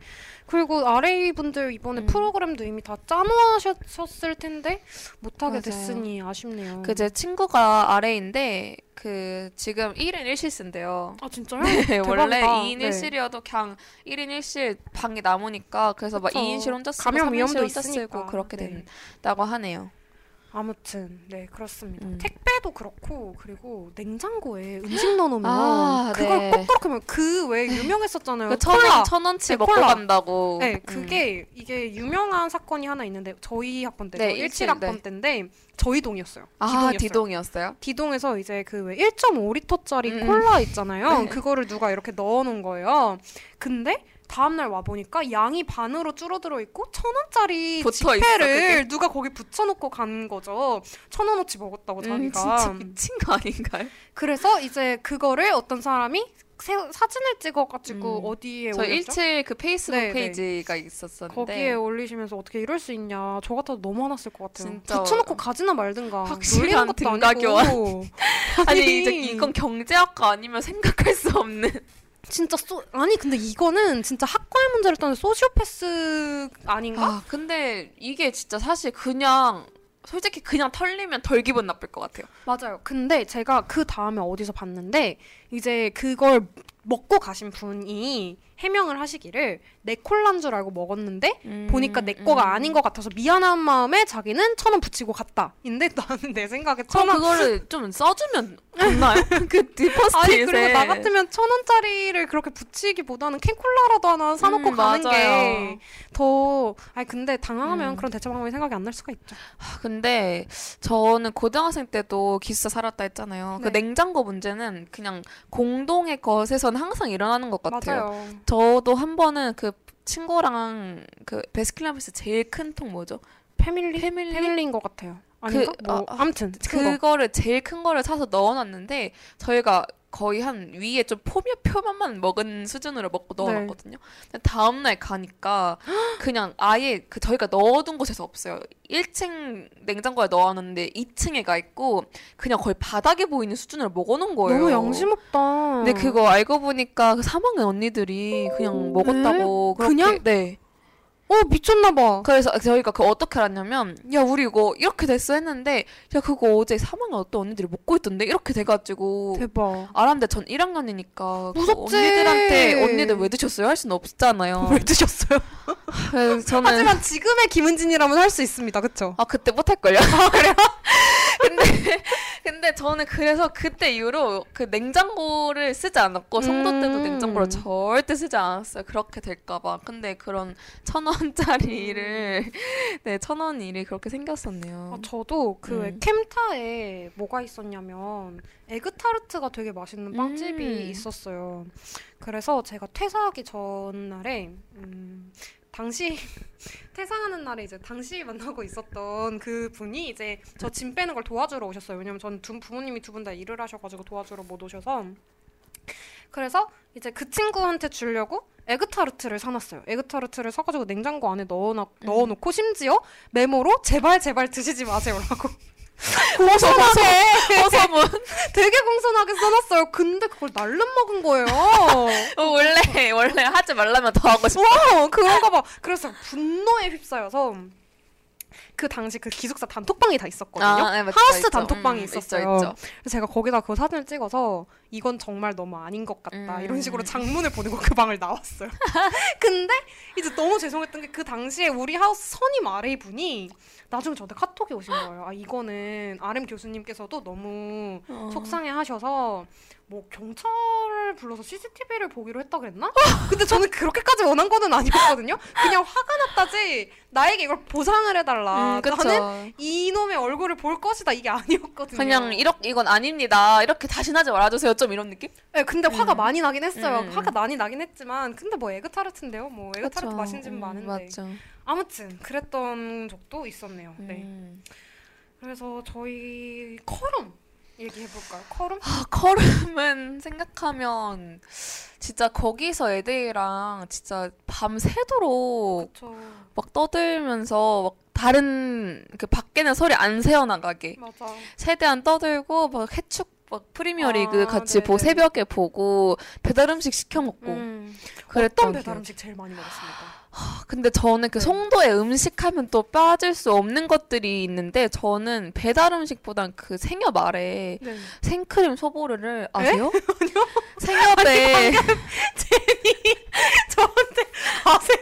그리고 아레이 분들 이번에 음. 프로그램도 이미 다 짜놓으셨을 텐데 못하게 맞아요. 됐으니 아쉽네요. 그제 친구가 아래인데 그 지금 1인 1실쓴데요. 아 진짜요? 네, 원래 대박이다. 2인 네. 1실이어도 그냥 1인 1실 방이 남으니까 그래서 막 그쵸. 2인실 혼자 쓰고 감염 3인실 위험도 혼자 있으니까. 쓰고 그렇게 네. 된다고 하네요. 아무튼 네 그렇습니다. 음. 택배도 그렇고 그리고 냉장고에 음식 넣어놓으면 아, 그걸 네. 꼭꼭 하면 그왜 유명했었잖아요. 그 콜라. 천원 천 원치 네, 먹고 콜라. 간다고. 네, 음. 그게 이게 유명한 사건이 하나 있는데 저희 학번 때, 네, 저 일칠, 17 학번 네. 때인데 저희 동이었어요. 아 D동이었어요. D동에서 이제 그 왜 1.5리터짜리 음. 콜라 있잖아요. 네. 그거를 누가 이렇게 넣어놓은 거예요. 근데 다음날 와 보니까 양이 반으로 줄어들어 있고 천 원짜리 지폐를 누가 거기 붙여놓고 간 거죠. 천 원어치 먹었다고 음, 자기가. 진짜 미친 거 아닌가요? 그래서 이제 그거를 어떤 사람이 세- 사진을 찍어가지고 음. 어디에 저 올렸죠? 일칠 그 페이스북 네, 네. 페이지가 있었었는데 거기에 올리시면서 어떻게 이럴 수 있냐. 저 같아도 너무 화났을 것 같아요. 진짜 붙여놓고 가지나 말든가. 확실한 놀리는 것도 등가 아니고. 아니 이제 이건 경제학과 아니면 생각할 수 없는 진짜 소 아니 근데 이거는 진짜 학과의 문제를 떠나 소시오패스 아닌가? 아 근데 이게 진짜 사실 그냥 솔직히 그냥 털리면 덜 기분 나쁠 것 같아요. 맞아요. 근데 제가 그 다음에 어디서 봤는데 이제 그걸 먹고 가신 분이 해명을 하시기를 내 콜라인 줄 알고 먹었는데 보니까 내 거가 아닌 것 같아서 미안한 마음에 자기는 천 원 붙이고 갔다. 근데 나는 내 생각에 천 원. 그거를 좀 써주면 좋나요? 그 디퍼스트에 아니 그리고 나 같으면 천 원짜리를 그렇게 붙이기보다는 캔콜라라도 하나 사놓고 음, 가는. 게 더 아니 근데 당황하면 음. 그런 대처 방법이 생각이 안 날 수가 있죠. 근데 저는 고등학생 때도 기숙사 살았다 했잖아요. 그 네. 냉장고 문제는 그냥 공동의 것에서는 항상 일어나는 것 같아요. 맞아요. 저도 한 번은 그 친구랑 그 베스킨라빈스 제일 큰 통 뭐죠? 패밀리 패밀리? 패밀리인 것 같아요. 아닌가? 그, 뭐 아, 아무튼 그거. 그거를 제일 큰 거를 사서 넣어놨는데 저희가 거의 한 위에 좀 포면 표면만 먹은 수준으로 먹고 네. 넣어놨거든요. 근데 다음 날 가니까 그냥 아예 그 저희가 넣어둔 곳에서 없어요. 1층 냉장고에 넣어놨는데 2층에 가 있고 그냥 거의 바닥에 보이는 수준으로 먹어놓은 거예요. 너무 양심 없다. 근데 그거 알고 보니까 그 3학년 언니들이 그냥 먹었다고 그렇게 그냥? 네. 어 미쳤나 봐. 그래서 저희가 그 어떻게 알았냐면 야 우리 이거 이렇게 됐어 했는데 야 그거 어제 3학년 어떤 언니들이 먹고 있던데 이렇게 돼가지고 대박. 알았는데 전 1학년이니까 그 무섭지. 언니들한테 언니들 왜 드셨어요 할 수는 없잖아요. 왜 드셨어요? 그래서 저는 하지만 지금의 김은진이라면 할 수 있습니다. 그쵸? 아 그때 못할 걸요. 아 그래요? 근데 근데 저는 그래서 그때 이후로 그 냉장고를 쓰지 않았고 성도 때도 음. 냉장고를 절대 쓰지 않았어요. 그렇게 될까봐. 근데 그런 천원 짜리를 네 천원 일이 그렇게 생겼었네요. 아, 저도 그 음. 캠타에 뭐가 있었냐면 에그타르트가 되게 맛있는 빵집이 음. 있었어요. 그래서 제가 퇴사하기 전날에 음, 당시 퇴사하는 날에 이제 당시 만나고 있었던 그 분이 이제 저 짐 빼는 걸 도와주러 오셨어요. 왜냐면 두 부모님이 두 분 다 일을 하셔가지고 도와주러 못 오셔서 그래서 이제 그 친구한테 주려고 에그타르트를 사놨어요. 에그타르트를 사가지고 냉장고 안에 넣어놔, 넣어놓고 심지어 메모로 제발 제발 드시지 마세요라고 공손하게 어서문 되게 공손하게 써놨어요. 근데 그걸 날름 먹은 거예요. 원래 원래 하지 말라면 더 하고 싶어. 와 그런가 봐. 그래서 분노에 휩싸여서 그 당시 그 기숙사 단톡방이 다 있었거든요. 네, 맞죠, 하우스 있죠. 단톡방이 음, 있었어요. 있죠. 그래서 제가 거기다 그 사진을 찍어서 이건 정말 너무 아닌 것 같다 음. 이런 식으로 장문을 보내고 그 방을 나왔어요. 근데 이제 너무 죄송했던 게 그 당시에 우리 하우스 선임 아래 분이 나중에 저한테 카톡이 오신 거예요. 아 이거는 RM 교수님께서도 너무 어. 속상해하셔서 뭐 경찰을 불러서 CCTV를 보기로 했다 그랬나? 근데 저는 그렇게까지 원한 거는 아니었거든요. 그냥 화가 났다지 나에게 이걸 보상을 해달라. 음. 나는 이놈의 얼굴을 볼 것이다 이게 아니었거든요. 그냥 이렇게 이건 아닙니다. 이렇게 다시 하지 말아주세요. 좀 이런 느낌? 네, 근데 화가 많이 나긴 했어요. 음. 화가 많이 나긴 했지만 근데 뭐 에그타르트인데요. 뭐 에그타르트 그쵸. 맛있는 집 음, 많은데. 맞죠. 아무튼 그랬던 적도 있었네요. 네. 음. 그래서 저희 커럼 얘기해 볼까요? 커럼? 아, 커름은 생각하면 진짜 거기서 애들이랑 진짜 밤 새도록 그쵸. 막 떠들면서 막 다른 그 밖에는 소리 안 새어 나가게 맞아. 최대한 떠들고 막 해축 막 프리미어리그 아, 같이 보. 새벽에 보고 배달 음식 시켜 먹고 음. 그랬던 어떤 배달. 음식 제일 많이 먹었습니까? 근데 저는 그 네. 송도에 음식 하면 또 빠질 수 없는 것들이 있는데 저는 배달 음식보단 그 생협 아래 네. 생크림 소보르를 아세요? 생협에 저한테 아세요?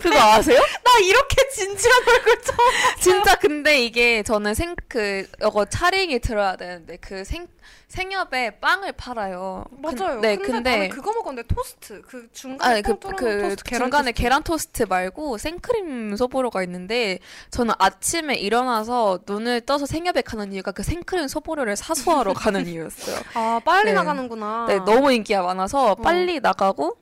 그거 아세요? 나 이렇게 진지한 얼굴 처음. 진짜 근데 이게 저는 생 그 이거 차링이 들어야 되는데 그 생 생협에 빵을 팔아요. 맞아요. 근, 네, 근데, 근데 나는 그거 먹었는데 토스트 그 중간에 아니 그, 그 토스트 계란 중간에 토스트. 계란 토스트 말고 생크림 소보로가 있는데 저는 아침에 일어나서 눈을 떠서 생협에 가는 이유가 그 생크림 소보로를 사수하러 가는 이유였어요. 아 빨리 네. 나가는구나. 네, 너무 인기가 많아서 빨리 나가고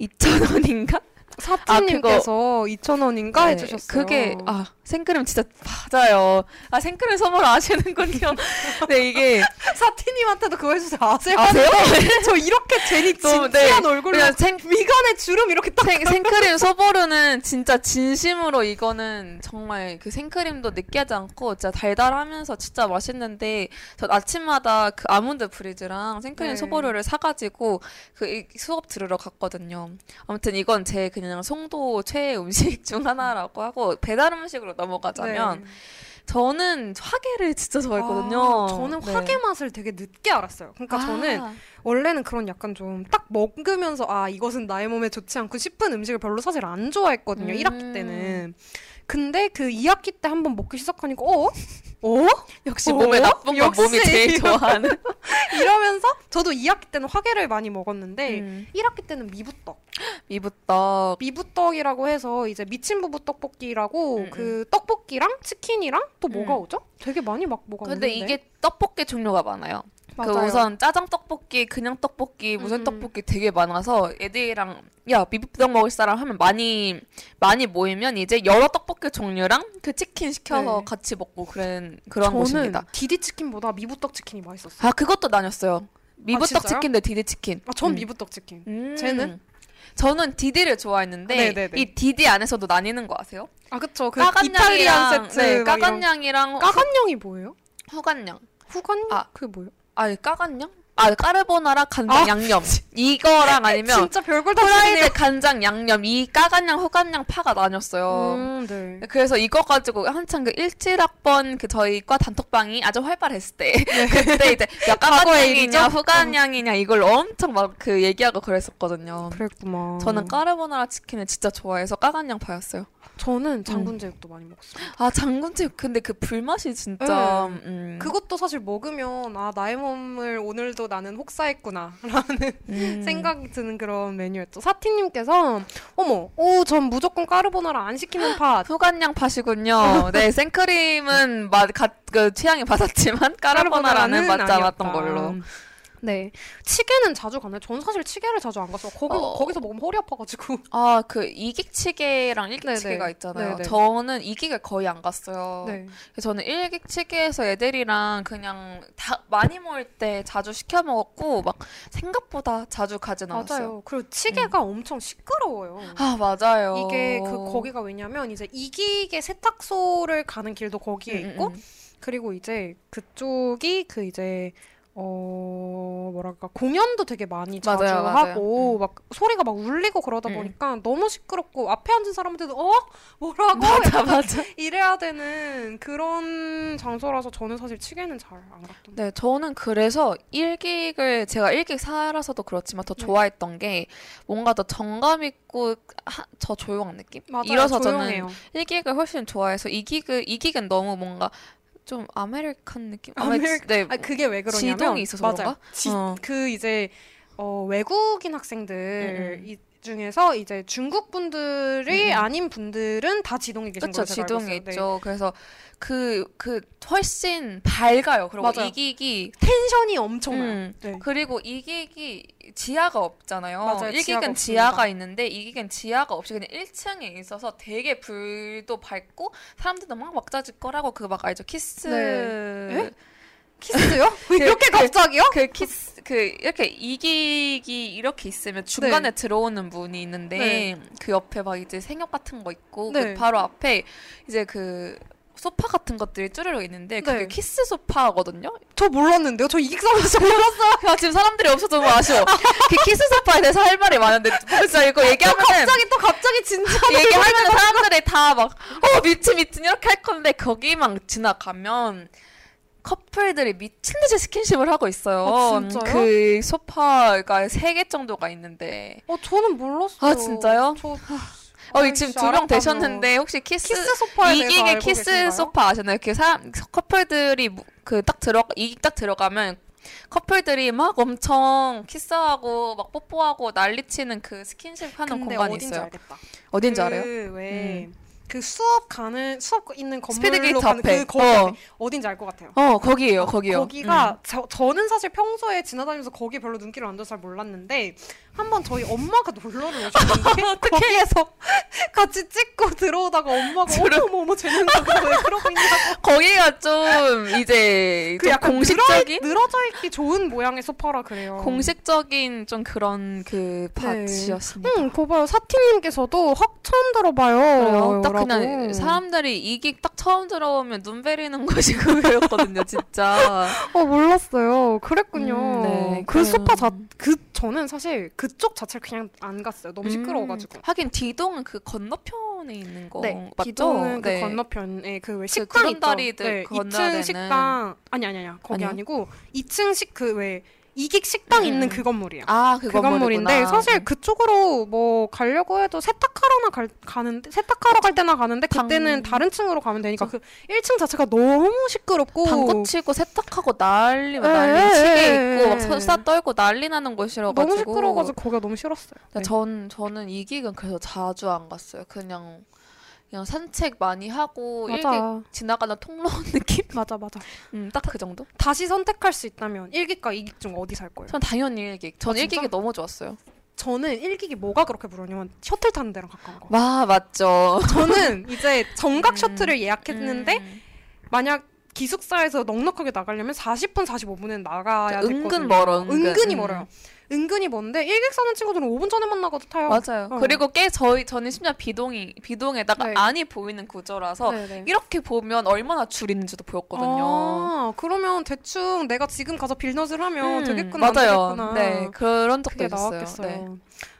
2,000원인가? 사티님께서 2,000원인가 네, 해주셨어요. 그게 아 생크림 진짜 맞아요. 아 생크림 선물 아시는군요. 네 이게 사티님한테도 그거 해주세요. 아세요? 아세요? 저 이렇게 또, 진지한 네. 얼굴로 생, 미간에 주름 이렇게 딱 생, 생크림 소보루는 진짜 진심으로 이거는 정말 그 생크림도 느끼하지 않고 진짜 달달하면서 진짜 맛있는데 저 아침마다 그 아몬드 브리즈랑 생크림 네. 소보루를 사가지고 그 이- 수업 들으러 갔거든요. 아무튼 이건 제 그냥 송도 최애 음식 중 하나라고 하고 배달 음식으로 넘어가자면 네. 저는 화게를 진짜 좋아했거든요. 아, 저는 네. 화계 맛을 되게 늦게 알았어요. 그러니까 아, 저는 원래는 그런 약간 좀 딱 먹으면서 아 이것은 나의 몸에 좋지 않고 싶은 음식을 별로 사실 안 좋아했거든요. 음. 1학기 때는. 근데 그 2학기 때 한번 먹기 시작하니까 어? 어? 역시 어? 몸에 나쁜 건. 몸이 제일 좋아하는. 이러면서 저도 2학기 때는 화계를 많이 먹었는데 음. 1학기 때는 미부떡. 미부떡. 미부떡이라고 해서 이제 미친 부부 떡볶이라고 음, 그 떡볶이랑 치킨이랑 또 뭐가 음. 오죠? 되게 많이 막 뭐가 근데. 이게 떡볶이 종류가 많아요. 그 맞아요. 우선 짜장 떡볶이, 그냥 떡볶이, 무슨 음. 떡볶이 되게 많아서 애들이랑 야 미부떡 먹을 사람 하면 많이 많이 모이면 이제 여러 떡볶이 종류랑 그 치킨 시켜서 네. 같이 먹고 그런 그런 저는 곳입니다. 디디 치킨보다 미부떡 치킨이 맛있었어요. 아 그것도 나뉘었어요. 미부떡 진짜요? 치킨 대 디디 치킨. 아, 전 음. 미부떡 치킨. 음. 쟤는? 저는 디디를 좋아했는데 네네네. 이 디디 안에서도 나뉘는 거 아세요? 아 그쵸. 그 까간냥이랑 Italian 세트. 네, 까간냥이랑 까간냥이 뭐예요? 후간냥. 후간? 아. 아 그게 뭐예요? 아 까간냥? 아 까르보나라 간장 아, 양념 이거랑 아니면 진짜 별걸 다 프라이드. 간장 양념 이 까간양 후간양 파가 나뉘었어요. 음, 네. 그래서 이거 가지고 한창 그 17학번 그 저희 과 단톡방이 아주 활발했을 때 네. 그때 이제 야? 까간양이냐 후간양이냐 이걸 엄청 막 그 얘기하고 그랬었거든요. 그랬구만. 저는 까르보나라 치킨을 진짜 좋아해서 까간양 파였어요. 저는 장군제육도 많이 먹었어요. 아 장군제육 근데 그 불맛이 진짜 네. 음, 그것도 사실 먹으면 아 나의 몸을 오늘도 나는 혹사했구나라는 음. 생각이 드는 그런 메뉴였죠. 사티님께서 어머, 오 전 무조건 까르보나라 안 시키는 팥. 후간양 팥이군요. 네, 생크림은 맛, 가, 그 취향이 받았지만 까르보나라는 맞지 않았던. 걸로. 네, 치게는 자주 가나요? 저는 사실 치게를 자주 안 갔어. 거기 어. 거기서 먹으면 허리 아파가지고. 아, 그 이객치개랑 일객치개가 네네. 있잖아요. 네네. 저는 이객을 거의 안 갔어요. 네. 저는 일객치개에서 애들이랑 그냥 다 많이 모일 때 자주 시켜 먹었고 막 생각보다 자주 가진 않았어요. 맞아요. 그리고 치게가 엄청 시끄러워요. 아, 맞아요. 이게 그 거기가 왜냐면 이제 이기계 세탁소를 가는 길도 거기에 음, 있고 음, 음. 그리고 이제 그쪽이 그 이제 어 뭐랄까 공연도 되게 많이 자주 맞아요, 맞아요. 하고 막 소리가 막 울리고 그러다 음. 보니까 너무 시끄럽고 앞에 앉은 사람한테도 어 뭐라고 맞아, 맞아. 이래야 되는 그런 장소라서 저는 사실 치계는 잘 안 갔던. 네, 저는 그래서 일기를 제가 일기 살아서도 그렇지만 더 네. 좋아했던 게 뭔가 더 정감 있고 하, 더 조용한 느낌? 맞아요. 이래서 조용해요. 저는 일기를 훨씬 좋아해서 이기그 이기는 너무 뭔가 좀 American 느낌? 아메- 아메리- 네, 아 그게 왜 그러냐면 지동이 있어서 맞아요. 그런가? 지- 어. 그 이제 어, 외국인 학생들 음, 음. 이 중에서 이제 중국 분들이 음, 음. 아닌 분들은 다 지동에 계신 그쵸 걸로 제가 알고 지동에 있어요. 네. 있죠. 그래서 그 그 훨씬 밝아요. 그리고 맞아요. 이긱이 텐션이 엄청나요. 음, 네. 그리고 이긱이 지하가 없잖아요. 맞아요. 지하가 일긱은 없습니다. 지하가 있는데 이긱은 지하가 없이 그냥 1층에 있어서 되게 불도 밝고 사람들도 막 왁자지껄하고 그 막 알죠 키스 네. 키스요? 이렇게 그- 갑자기요? 그 키스 그 이렇게 이긱이 이렇게 있으면 중간에 들어오는 문이 있는데 네. 그 옆에 막 이제 생협 같은 거 있고 네. 그 바로 앞에 이제 그 소파 같은 것들이 쭈르륵 있는데 그게 네. 키스 소파거든요. 저 몰랐는데요. 저 이긱 사에서 몰랐어요. 야, 지금 사람들이 없어서 너무 아쉬워. 그 키스 소파에 대해서 할 말이 많은데 진짜 이거 얘기하면은 갑자기 또 갑자기 진짜 얘기하면 사람들이 다 막 어 미친 미친 이렇게 할 건데 거기만 지나가면 커플들이 미친 듯이 스킨십을 하고 있어요. 아? 그 소파가 세 개 정도가 있는데. 어 저는 몰랐어요. 아, 진짜요? 저 어, 지금 두 명. 되셨는데 혹시 키스, 키스 소파에 알고 키스 계신가요? 소파 아시나요? 그 사람 커플들이 그 딱 들어 이긱 딱 들어가면 커플들이 막 엄청 키스하고 막 뽀뽀하고 난리치는 그 스킨십 하는 공간이 있어요. 알겠다. 어딘지 그 알아요? 왜 그 수업 가는 수업 있는 건물로 가는. 그 거기 어. 어딘지 알 것 같아요. 어, 거기에요, 거기요. 거기가 음. 저, 저는 사실 평소에 지나다니면서 거기 별로 눈길을 안 줘서 잘 몰랐는데 한번 저희 엄마가 놀러를 오셨는데 거기에서 같이 찍고 들어오다가 엄마가 어머 어머 쟤는 왜 그러고 있냐고 거기가 좀 이제 그 좀 공식적인 늘어, 늘어져 있기 좋은 모양의 소파라 그래요. 공식적인 좀 그런 그 네. 밭이었습니다. 응, 그거 봐요. 사티님께서도 확 처음 들어봐요. 그래요? 딱. 그냥 사람들이 이게 딱 처음 들어오면 눈 베리는 것이 그거였거든요, 진짜. 어 몰랐어요. 그랬군요. 음, 네, 그 그- 소파 자, 그 저는 사실 그쪽 자체를 그냥 안 갔어요. 너무 시끄러워가지고. 음, 하긴 디동은 그 건너편에 있는 거 네, 맞죠? 기동은 네. 그 건너편에 그왜그 식당 있죠. 네, 건너야 2층 되는. 식당 아니 아니 아니 거기 아니요? 아니고 2층 식 그왜 이객 식당 음, 있는 음. 그 건물이에요. 아, 그, 그 건물인데. 사실 그쪽으로 뭐 가려고 해도 세탁하러나 갈 가는데 세탁하러 갈 때나 가는데 방- 그때는 다른 층으로 가면 되니까 그 1층 자체가 너무 시끄럽고 방구 치고 세탁하고 난리 막 예, 난리 예, 시계 예, 있고 막 예. 설사 떨고 난리 나는 곳이라 가지고 너무 시끄러워 가지고 거기가 너무 싫었어요. 네. 전 저는 이 기간 그래서 자주 안 갔어요. 그냥 그냥 산책 많이 하고 일기 맞아, 지나가는 통로 느낌? 맞아, 맞아. 음, 딱 그 정도? 다시 선택할 수 있다면 1기과 2기 중 어디 살 거예요? 전 당연히 일기. 전 아, 진짜? 일기가 너무 좋았어요. 저는 1기기 뭐가 그렇게 부러냐면 셔틀 타는 데랑 가까운 거. 와 맞죠. 저는 이제 정각 음. 셔틀을 예약했는데 음. 만약 기숙사에서 넉넉하게 나가려면 40분, 45분은 나가야 은근 됐거든요. 멀어, 은근. 은근히 음. 멀어요. 은근히 먼데 일객 사는 친구들은 5분 전에 만 나가도 타요. 맞아요. 어. 그리고 꽤 저희 저는 심지어 비동이 비동에다가 네. 안이 보이는 구조라서 네네. 이렇게 보면 얼마나 줄 있는지도 보였거든요. 아, 그러면 대충 내가 지금 가서 빌넛을 하면 음, 되겠구나. 안 맞아요. 네 그런 적도 있었어요. 네.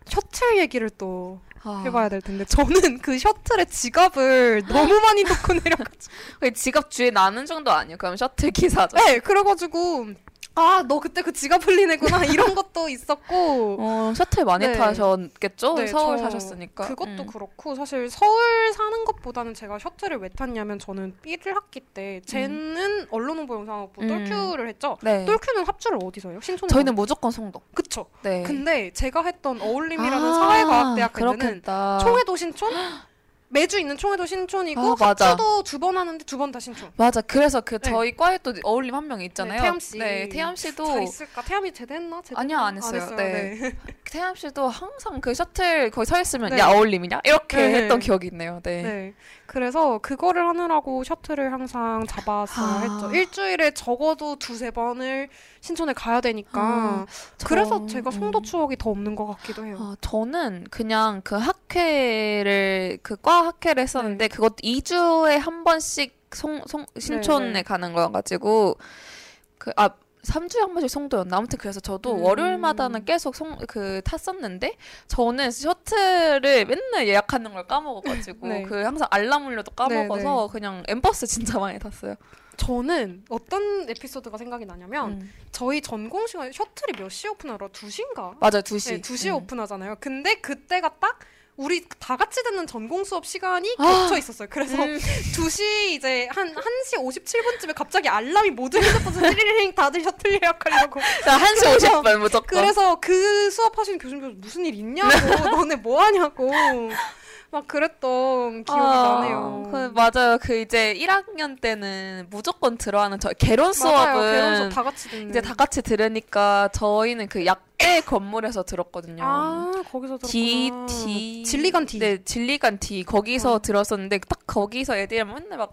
셔틀 얘기를 또 아, 해봐야 될 텐데 저는 그 셔틀에 지갑을 너무 많이 놓고 내려가지고 지갑 주에 나는 정도 아니에요. 그럼 셔틀 기사죠. 네 그래가지고 아, 너 그때 그 지갑 흘린 애구나. 이런 것도 있었고. 어, 셔틀 많이 네. 타셨겠죠? 네, 서울 저 사셨으니까. 그것도 음. 그렇고 사실 서울 사는 것보다는 제가 셔틀을 왜 탔냐면 저는 B를 학기 때 쟤는 언론 홍보 영상학부 음. 똘큐를 했죠. 네. 똘큐는 합주를 어디서 해요? 신촌에 저희는 무조건 송도. 그쵸. 네. 근데 제가 했던 어울림이라는 아, 사회과학대학교는. 총회도 신촌 매주 있는 총회도 신촌이고 아. 합주도 두 번 하는데 두 번 다 신촌. 맞아. 그래서 그 네. 저희 과에 또 어울림 한 명 있잖아요. 네, 태암 씨. 네, 태암 씨도 다 있을까? 태암이 제대했나? 제대했나? 아니요, 안 했어요. 했어요. 네. 태암 씨도 항상 그 셔틀 거기 서 있으면 네. 야 어울림이냐 이렇게 네. 했던 기억이 있네요. 네. 네. 그래서 그거를 하느라고 셔틀을 항상 잡았어야 아. 했죠. 일주일에 적어도 두세 번을 신촌에 가야 되니까. 아, 저- 그래서 제가 송도 음. 추억이 더 없는 것 같기도 해요. 아, 저는 그냥 그 학회를 그 과 학회를 했었는데 그것도 2주에 한 번씩 송, 송 신촌에 네. 가는 거여가지고 그 아 3주에 한 번씩 송도였나 아무튼 그래서 저도 음. 월요일마다는 계속 송 그 탔었는데 저는 셔틀을 맨날 예약하는 걸 까먹어가지고 네. 그 항상 알람 울려도 까먹어서 그냥 엠버스 진짜 많이 탔어요. 저는 어떤 에피소드가 생각이 나냐면 음. 저희 전공 시간에 셔틀이 몇 시에 오픈하러? 2시인가? 맞아요 2시. 네, 2시에 음. 오픈하잖아요. 근데 그때가 딱 우리 다 같이 듣는 전공 수업 시간이 아. 겹쳐 있었어요. 그래서 음. 2시 이제 한 1시 57분쯤에 갑자기 알람이 모두 핸드폰에서 띠리링 다들 셔틀 예약하려고. 자 1시 그래서- 50분 무조건. 그래서 그 수업하시는 교수님께서 무슨 일 있냐고 너네 뭐 하냐고 막 그랬던 기억이 아, 나네요. 그, 맞아요. 그 이제 1학년 때는 무조건 들어가는 저 개론 맞아요. 수업은 개론 수업 다 같이 듣는. 이제 다 같이 들으니까 저희는 그 약대 건물에서 들었거든요. 아 거기서 D 들었구나. D 진리관 D. 네, 진리관 D 거기서 어. 들었었는데 딱 거기서 애들이 맨날 막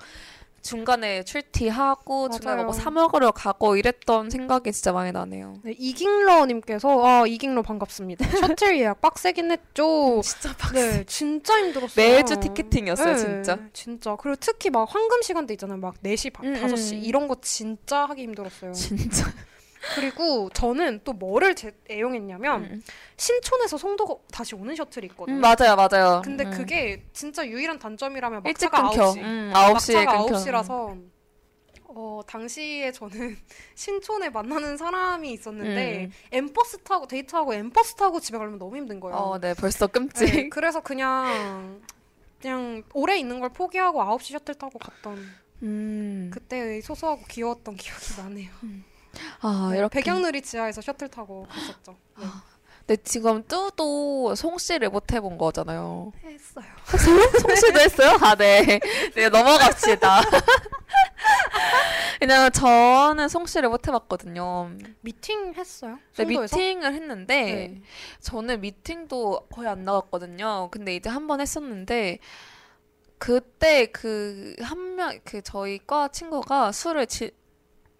중간에 출티하고 중간에. 뭐 사 먹으러 가고 이랬던 생각이 진짜 많이 나네요. 네, 이깅러님께서 아 이깅러 반갑습니다. 셔틀 예약 빡세긴 했죠. 진짜 막 네, 진짜 힘들었어요. 매주 티켓팅이었어요, 네, 진짜. 진짜. 그리고 특히 막 황금 시간대 있잖아요. 막 4시 반, 음, 5시 음. 이런 거 진짜 하기 힘들었어요. 진짜. 그리고 저는 또 뭐를 제, 애용했냐면 음. 신촌에서 송도 다시 오는 셔틀이 있거든요. 음, 맞아요, 맞아요. 근데 음. 그게 진짜 유일한 단점이라면 일찍 막차가 끊겨. 9시. 음, 9시에 막차가 끊겨. 9시라서 어, 당시에 저는 신촌에 만나는 사람이 있었는데 음. M버스 타고 데이트하고 M버스 타고 집에 가려면 너무 힘든 거예요. 어, 네, 벌써 네, 끔찍. 그래서 그냥 그냥 오래 있는 걸 포기하고 9시 셔틀 타고 갔던 음. 그때 소소하고 귀여웠던 기억이 나네요. 아, 네, 이렇게. 백양누리 지하에서 셔틀 타고 갔었죠. 네. 근데 지금 뚜도 송CC를 못 해본 거잖아요. 했어요. 송CC도 했어요? 아, 네. 네, 넘어갑시다. 왜냐면 저는 송 씨를 못 해봤거든요. 미팅 했어요? 네, 송도에서? 미팅을 했는데, 네. 저는 미팅도 거의 안 나갔거든요. 근데 이제 한 번 했었는데, 그때 그 한 명, 그 저희 과 친구가 술을 지,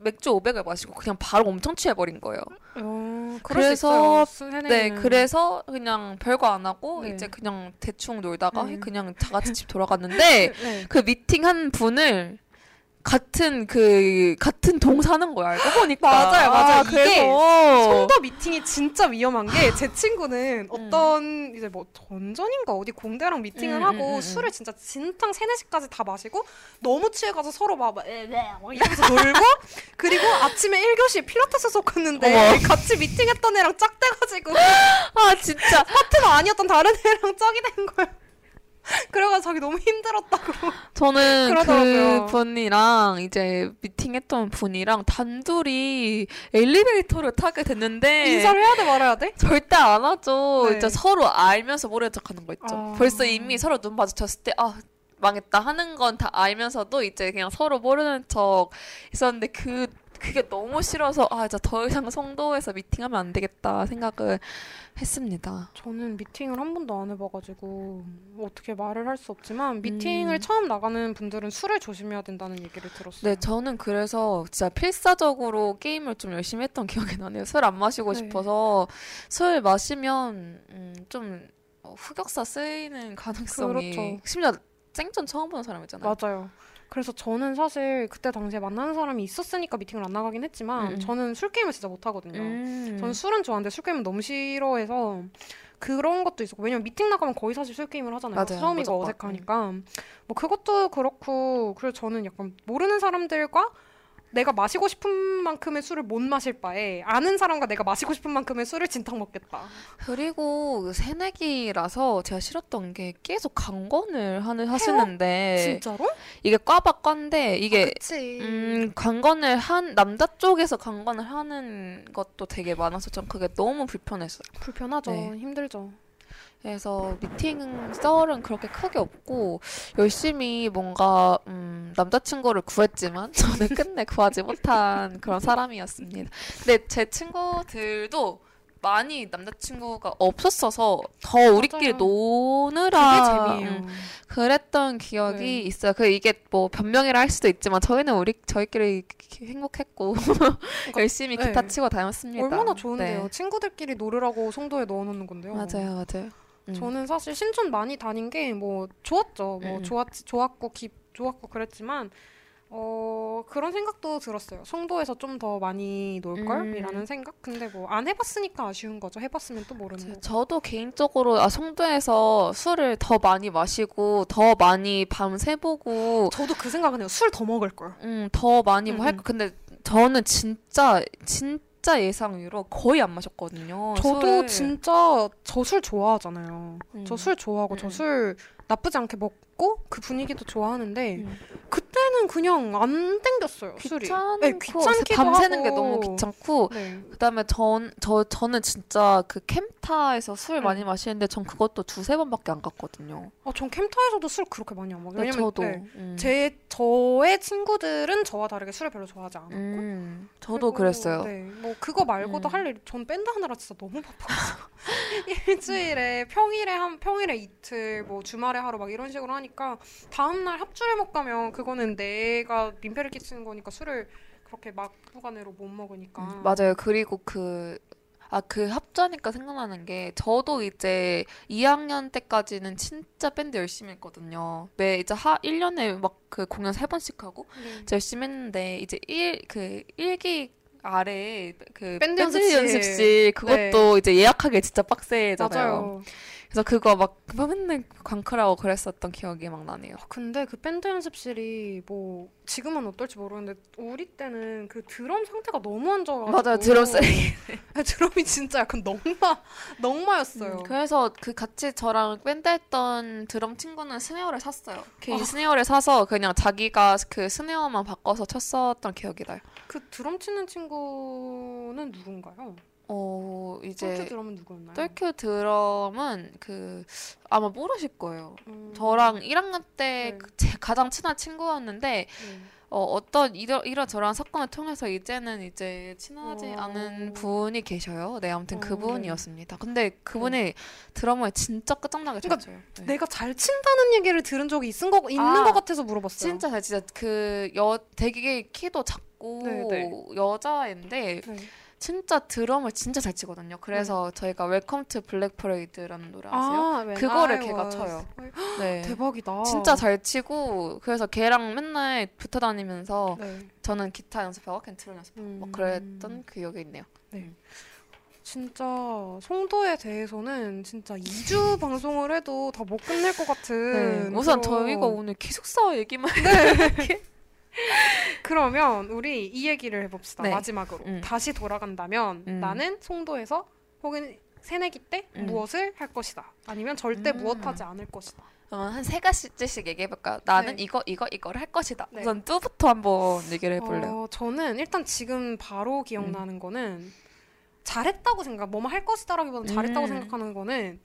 맥주 500을 마시고 그냥 바로 엄청 취해버린 거예요. 어, 그래서-. 네. 그래서 그냥 별거 안 하고 네. 이제 그냥 대충 놀다가 네. 그냥 다 같이 집 돌아갔는데 네. 그 미팅 한 분을 같은 그 같은 동 사는 거야 알고 보니까 맞아요, 맞아요. 이게 그래서 송도 미팅이 진짜 위험한 게 제 친구는 어떤 이제 뭐 전전인가 어디 공대랑 미팅을 음, 하고 음, 음, 술을 진짜 진탕 세네 시까지 다 마시고 너무 취해가서 서로 막 이러면서 놀고 그리고 아침에 1교시 필라테스 수업 갔는데 어머. 같이 미팅했던 애랑 짝돼가지고 아 진짜 파트가 아니었던 다른 애랑 짝이 된 거예요. 그래가지고 자기 너무 힘들었다고. 저는 그러더라고요. 그 분이랑 이제 미팅했던 분이랑 단둘이 엘리베이터를 타게 됐는데 인사를 해야 돼 말아야 돼? 절대 안 하죠. 네. 진짜 서로 알면서 모르는 척하는 거 있죠. 아. 벌써 이미 서로 눈 마주쳤을 때 아 망했다 하는 건 다 알면서도 이제 그냥 서로 모르는 척 있었는데 그 그게 너무 싫어서 아 진짜 더 이상 송도에서 미팅하면 안 되겠다 생각을 했습니다. 저는 미팅을 한 번도 안 해봐가지고 어떻게 말을 할 수 없지만 미팅을 음. 처음 나가는 분들은 술을 조심해야 된다는 얘기를 들었어요. 네, 저는 그래서 진짜 필사적으로 게임을 좀 열심히 했던 기억이 나네요. 술 안 마시고 네. 싶어서 술 마시면 음, 좀 어, 흑역사 쓰이는 가능성이 그렇죠. 심지어 생전 처음 보는 사람이잖아요. 맞아요. 그래서 저는 사실 그때 당시에 만나는 사람이 있었으니까 미팅을 안 나가긴 했지만 음. 저는 술 게임을 진짜 못 하거든요. 음. 저는 술은 좋아하는데 술 게임은 너무 싫어해서 그런 것도 있었고 왜냐면 미팅 나가면 거의 사실 술 게임을 하잖아요. 무조건. 어색하니까 뭐 그것도 그렇고 그래서 저는 약간 모르는 사람들과 내가 마시고 싶은 만큼의 술을 못 마실 바에 아는 사람과 내가 마시고 싶은 만큼의 술을 진탕 먹겠다. 그리고 그 새내기라서 제가 싫었던 게 계속 강건을 하는 하시는데 진짜로? 이게 꽈박 꽈인데 이게 그치. 음, 강건을 한 남자 쪽에서 강건을 하는 것도 되게 많아서 전 그게 너무 불편했어요. 불편하죠. 네. 힘들죠. 그래서 미팅 썰은 그렇게 크게 없고 열심히 뭔가 음, 남자친구를 구했지만 저는 끝내 구하지 못한 그런 사람이었습니다. 근데 제 친구들도 많이 남자친구가 없었어서 더 우리끼리 맞아요. 노느라. 음, 그랬던 기억이 네. 있어요. 그 이게 뭐 변명이라 할 수도 있지만 저희는 우리 저희끼리 행복했고 열심히 네. 기타 치고 다녔습니다. 얼마나 좋은데요. 네. 친구들끼리 노르라고 송도에 넣어놓는 건데요. 맞아요, 맞아요. 음. 저는 사실 신촌 많이 다닌 게 뭐 좋았죠. 뭐 음. 좋았 좋았고 기 좋았고 그랬지만 어 그런 생각도 들었어요. 송도에서 좀 더 많이 놀 음. 걸이라는 생각. 근데 뭐 안 해봤으니까 아쉬운 거죠. 해봤으면 또 모르는 저- 거. 저도 개인적으로 아 송도에서 술을 더 많이 마시고 더 많이 밤 새 보고 저도 그 생각은 해요. 술 더 먹을 걸. 음더 많이 뭐 음, 할 음. 거 근데 저는 진짜 진 짜 예상외로 거의 안 마셨거든요. 저도 술을. 진짜 저 술 좋아하잖아요. 음. 저술 좋아하고 음. 저술 나쁘지 않게 먹 고 그 분위기도 좋아하는데 음. 그때는 그냥 안 땡겼어요. 술이. 귀찮고 네, 귀찮기도 밤새는 게 하고. 너무 귀찮고 네. 그다음에 전 저 저는 진짜 그 캠타에서 술 음. 많이 마시는데 전 그것도 두세 번밖에 안 갔거든요. 아, 전 캠타에서도 술 그렇게 많이 안 먹어요. 네, 저도 네, 음. 제 저의 친구들은 저와 다르게 술을 별로 좋아하지 않았고. 음, 저도 그랬어요. 네, 뭐 그거 말고도 음. 할 일, 전 밴드 하느라 진짜 너무 바빴어요. 일주일에 평일에 한 평일에 이틀, 뭐 주말에 하루 막 이런 식으로 하니까 다음 날 합주를 못 가면 그거는 내가 민폐를 끼치는 거니까 술을 그렇게 막무가내로 못 먹으니까. 음, 맞아요. 그리고 그, 아, 그 합주하니까 생각나는 게, 저도 이제 2학년 때까지는 진짜 밴드 열심히 했거든요. 매, 이제 하, 1년에 막 그 공연 3번씩 하고, 네. 열심히 했는데, 이제 1, 그, 1기 아래 그 밴드 밴드 연습실. 연습실 그것도 이제 예약하기 진짜 빡세잖아요. 맞아요. 그래서 그거 막 맨날 광클하고 그랬었던 기억이 막 나네요. 아, 근데 그 밴드 연습실이 뭐 지금은 어떨지 모르는데 우리 때는 그 드럼 상태가 너무 안 좋아가지고 맞아요. 드럼 쓰레기. 드럼이 진짜 약간 넝마 넝마였어요. 음, 그래서 그 같이 저랑 밴드 했던 드럼 친구는 스네어를 샀어요. 개인 아. 스네어를 사서 그냥 자기가 그 스네어만 바꿔서 쳤었던 기억이 나요. 그 드럼 치는 친구 는 누군가요? 어, 똘큐 이제 드럼은 누구였나요? 똘큐 드럼은 그 아마 모르실 거예요. 음, 저랑 1학년 때 네. 그제 가장 친한 친구였는데 네. 어, 어떤 이러, 이러저러한 사건을 통해서 이제는 이제 친하지 어. 않은 분이 계셔요. 네, 아무튼 어, 그분이었습니다. 근데 그분이 드럼을 진짜 끝장나게 잘 그러니까. 네. 내가 잘 친다는 얘기를 들은 적이 있은 거 있는 아, 것 같아서 물어봤어요. 진짜 잘 진짜 그 여 되게 키도 작고 네, 네. 여자인데 네. 진짜 드럼을 진짜 잘 치거든요. 그래서 저희가 Welcome to Black Parade라는 노래 아세요? 아, 그거를 걔가 was- 쳐요. 네. 대박이다. 진짜 잘 치고 그래서 걔랑 맨날 붙어 다니면서 네. 저는 기타 연습하고 걔는 드럼 연습하고 음. 막 그랬던 기억이 있네요. 진짜 송도에 대해서는 진짜 2주 방송을 해도 다 못 끝낼 것 같은. 네. 우선 그런- 저희가 오늘 기숙사 얘기만 그러면 우리 이 얘기를 해봅시다. 네. 마지막으로 음. 다시 돌아간다면 음. 나는 송도에서 혹은 새내기 때 음. 무엇을 할 것이다. 아니면 절대 음. 무엇하지 않을 것이다. 그러면 한세 가지씩 얘기해볼까요? 나는 네. 이거 이거 이거를 할 것이다. 네. 우선 뚜부터 한번 얘기를 해볼래요. 어, 저는 일단 지금 바로 기억나는 음. 거는 잘했다고 생각, 뭐뭐 할 것이다라기보다는 잘했다고 음. 생각하는 거는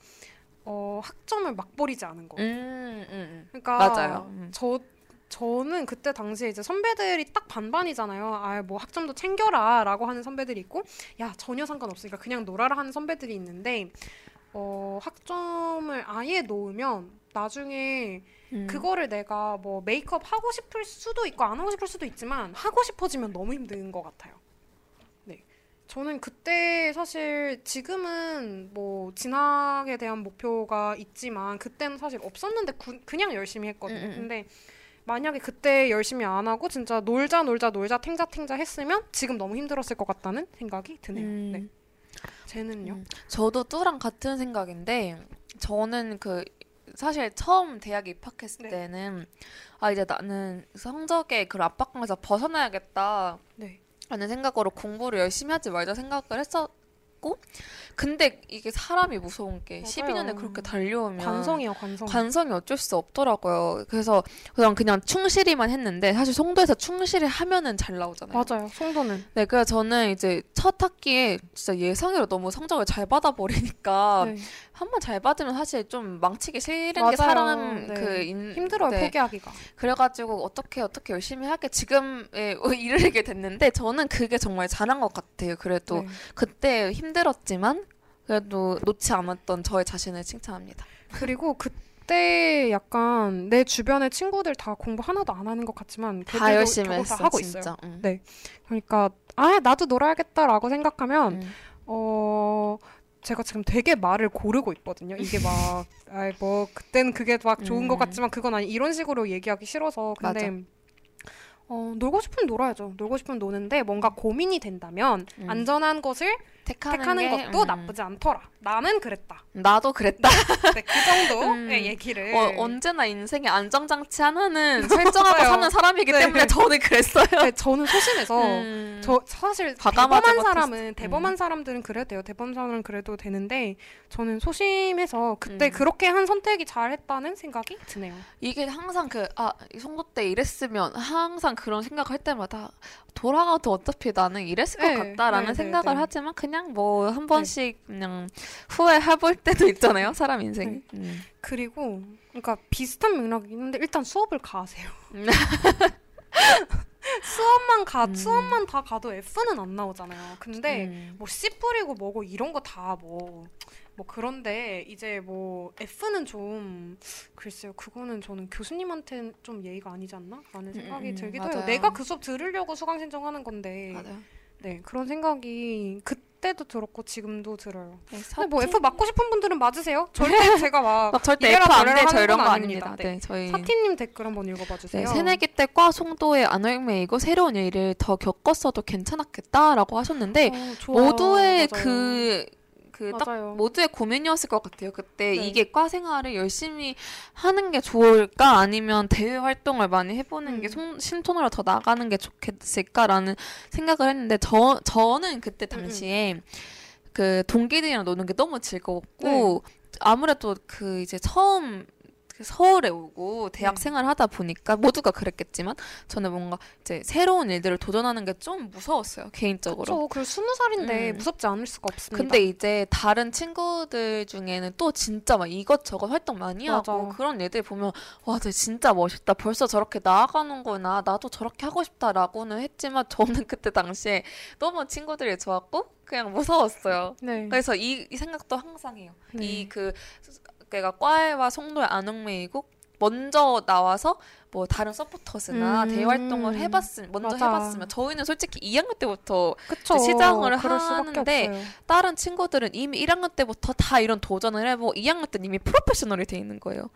어, 학점을 막 버리지 않은 거. 음. 그러니까 맞아요. 음. 저 저는 그때 당시에 이제 선배들이 딱 반반이잖아요. 아, 뭐 학점도 챙겨라 라고 하는 선배들이 있고, 야 전혀 상관없으니까 그냥 놀아라 하는 선배들이 있는데, 어 학점을 아예 놓으면 나중에 음. 그거를 내가 뭐 메이크업 하고 싶을 수도 있고 안 하고 싶을 수도 있지만 하고 싶어지면 너무 힘든 것 같아요. 네. 저는 그때 사실 지금은 뭐 진학에 대한 목표가 있지만 그때는 사실 없었는데 구- 그냥 열심히 했거든요. 음, 음, 음. 근데 만약에 그때 열심히 안 하고 진짜 놀자 놀자 놀자 탱자 탱자 했으면 지금 너무 힘들었을 것 같다는 생각이 드네요. 음. 네. 쟤는요? 음. 저도 뚜랑 같은 생각인데 저는 그 사실 처음 대학 입학했을 네. 때는 아 이제 나는 성적의 그 압박감에서 벗어나야겠다 네. 라는 생각으로 공부를 열심히 하지 말자 생각을 했었고 근데 이게 사람이 무서운 게 맞아요. 12년에 그렇게 달려오면 관성이요, 관성. 관성이 어쩔 수 없더라고요. 그래서 그냥 그냥 충실히만 했는데 사실 송도에서 충실히 하면은 잘 나오잖아요. 맞아요. 송도는. 네, 그래서 저는 이제 첫 학기에 진짜 예상외로 너무 성적을 잘 받아 버리니까 네. 한번 잘 받으면 사실 좀 망치기 싫은 맞아요. 게 사람 네. 그 인, 힘들어요, 네. 포기하기가. 그래가지고 어떻게 어떻게 열심히 하게 지금에 이르게 됐는데 저는 그게 정말 잘한 것 같아요. 그래도 네. 그때 힘들었지만 그래도 놓지 않았던 저의 자신을 칭찬합니다. 그리고 그때 약간 내 주변의 친구들 다 공부 하나도 안 하는 것 같지만 다 열심히 했어, 다 하고 진짜. 있어요. 응. 네. 그러니까 아 나도 놀아야겠다라고 생각하면 음. 어 제가 지금 되게 말을 고르고 있거든요. 이게 막 아이 뭐 그때는 그게 막 좋은 것 음. 같지만 그건 아니 이런 식으로 얘기하기 싫어서 근데 맞아. 어 놀고 싶으면 놀아야죠. 놀고 싶으면 노는데 뭔가 고민이 된다면 음. 안전한 것을 택하는, 택하는 게, 것도 음. 나쁘지 않더라. 나는 그랬다. 나도 그랬다. 네, 그 정도의 음. 얘기를 어, 언제나 인생에 안정장치 하나는 설정하고. 사는 사람이기 네. 때문에 저는 그랬어요. 네, 저는 소심해서 음. 저 사실 대범한. 사람은 대범한 음. 사람들은 그래도 돼요. 대범한 사람은 그래도 되는데 저는 소심해서 그때 음. 그렇게 한 선택이 잘했다는 생각이 드네요. 이게 항상 그, 아, 이 송도 때 이랬으면 항상 그런 생각할 때마다 돌아가도 어차피 나는 이랬을 것 네, 같다라는 네, 네, 생각을 네. 하지만 그냥 뭐 한 번씩 그냥 후회해볼 때도 있잖아요. 사람 인생이. 네. 음. 그리고 그러니까 비슷한 맥락이긴 한데 일단 수업을 가세요. 음. 수업만 가 음. 수업만 다 가도 F는 안 나오잖아요. 근데 음. 뭐 C 뿌리고 뭐고 이런 거다뭐뭐 그런데 이제 뭐 F는 좀 글쎄요 그거는 저는 교수님한테 좀 예의가 아니지 않나 라는 생각이 음, 음, 들기도 맞아요. 해요 내가 그 수업 들으려고 수강 신청하는 건데 맞아요. 네 그런 생각이 그 때도 들었고 지금도 들어요 네, 근데 뭐 F 맞고 싶은 분들은 맞으세요 절대 제가 막 막 절대 이래라 F 안 저래라 돼, 저 하는 이런 건거 아닙니다. 아닙니다. 네, 저희. 사티님 댓글 한번 읽어봐 주세요 네, 새내기 때과 송도의 안월매이고 새로운 일을 더 겪었어도 괜찮았겠다라고 하셨는데 어. 모두의 맞아요. 그 그 딱. 모두의 고민이었을 것 같아요. 그때 네. 이게 과 생활을 열심히 하는 게 좋을까 아니면 대외 활동을 많이 해보는 음. 게 송- 신촌으로 더 나가는 게 좋겠을까라는 생각을 했는데 저 저는 그때 당시에 그 동기들이랑 노는 게 너무 즐거웠고 아무래도 그 이제 처음 그 서울에 오고 대학 네. 생활을 하다 보니까 모두가 그랬겠지만 저는 뭔가 이제 새로운 일들을 도전하는 게 좀 무서웠어요 개인적으로. 그렇죠. 그 스무 살인데 음. 무섭지 않을 수가 없습니다. 근데 이제 다른 친구들 중에는 또 진짜 막 이것저것 활동 많이 맞아. 하고 그런 애들 보면 와, 쟤 진짜 멋있다. 벌써 저렇게 나아가는구나. 나도 저렇게 하고 싶다라고는 했지만 저는 그때 당시에 너무 친구들이 좋았고 그냥 무서웠어요. 네. 그래서 이, 이 생각도 항상 해요. 네. 이그 그가 과외와 송도의 안흥매이고 먼저 나와서 뭐 다른 서포터즈나 음. 대외 활동을 해봤으면 먼저 맞아. 해봤으면 저희는 솔직히 2학년 때부터 수밖에 하는데 없어요. 다른 친구들은 이미 1학년 때부터 다 이런 도전을 해보고 2학년 때는 이미 프로페셔널이 돼 있는 거예요.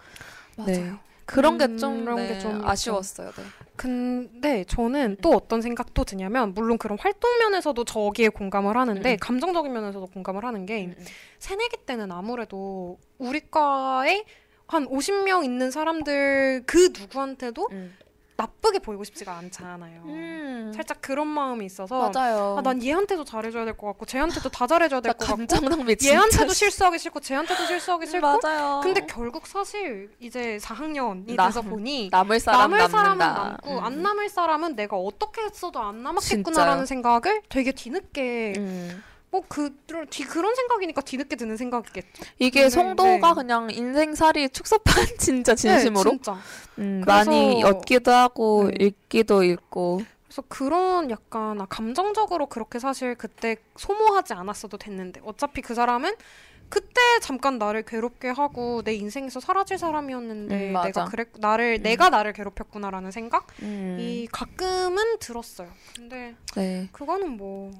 맞아요. 그런 음, 게좀 그런 게 네, 좀 있죠. 아쉬웠어요. 네. 근데 저는 또 어떤 생각도 드냐면 물론 그런 활동 면에서도 저기에 공감을 하는데 음. 감정적인 면에서도 공감을 하는 게 음, 음. 새내기 때는 아무래도 우리 과에 한 50명 있는 사람들 그 누구한테도 음. 나쁘게 보이고 싶지가 않잖아요. 음. 살짝 그런 마음이 있어서 맞아요. 아, 난 얘한테도 잘해줘야 될 것 같고 쟤한테도 다 잘해줘야 될 것 같고 얘한테도 실수하기 싫고 쟤한테도 실수하기 싫고 맞아요. 근데 결국 사실 이제 4학년이 나- 돼서 보니 남을 사람 남을 사람은 남는다. 남고 음. 안 남을 사람은 내가 어떻게 했어도 안 남았겠구나라는 진짜요. 생각을 되게 뒤늦게 음. 뭐 그, 뒤, 그런 생각이니까 뒤늦게 드는 생각이겠죠. 이게 네, 송도가 네. 그냥 인생살이 축소판 진짜 진심으로 네, 진짜. 음, 그래서- 많이 얻기도 하고 네. 읽기도 읽고 그래서 그런 약간 아, 감정적으로 그렇게 사실 그때 소모하지 않았어도 됐는데 어차피 그 사람은 그때 잠깐 나를 괴롭게 하고 내 인생에서 사라질 사람이었는데 음. 내가 그랬 나를 음. 내가 나를 괴롭혔구나라는 생각이 음. 가끔은 들었어요. 근데 네. 그거는 뭐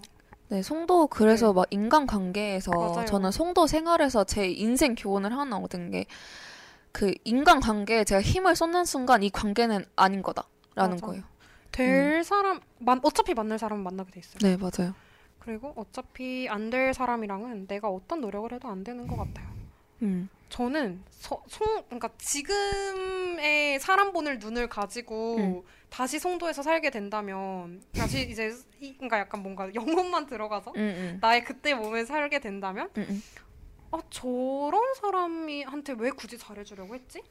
네, 송도 그래서 막 인간관계에서 맞아요. 저는 송도 생활에서 제 인생 교훈을 하나 얻은 게 그 인간관계에 제가 힘을 쏟는 순간 이 관계는 아닌 거다라는 맞아. 거예요. 될 사람 만 어차피 만날 사람은 만나게 돼 있어요. 네, 맞아요. 그리고 어차피 안 될 사람이랑은 내가 어떤 노력을 해도 안 되는 것 같아요. 음. 저는 서, 송 그러니까 지금의 사람 보는 눈을 가지고 음. 다시 송도에서 살게 된다면 다시 이제 이, 그러니까 약간 뭔가 영혼만 들어가서 응, 응. 나의 그때 몸에 살게 된다면 응, 응. 아 저런 사람이 한테 왜 굳이 잘해주려고 했지?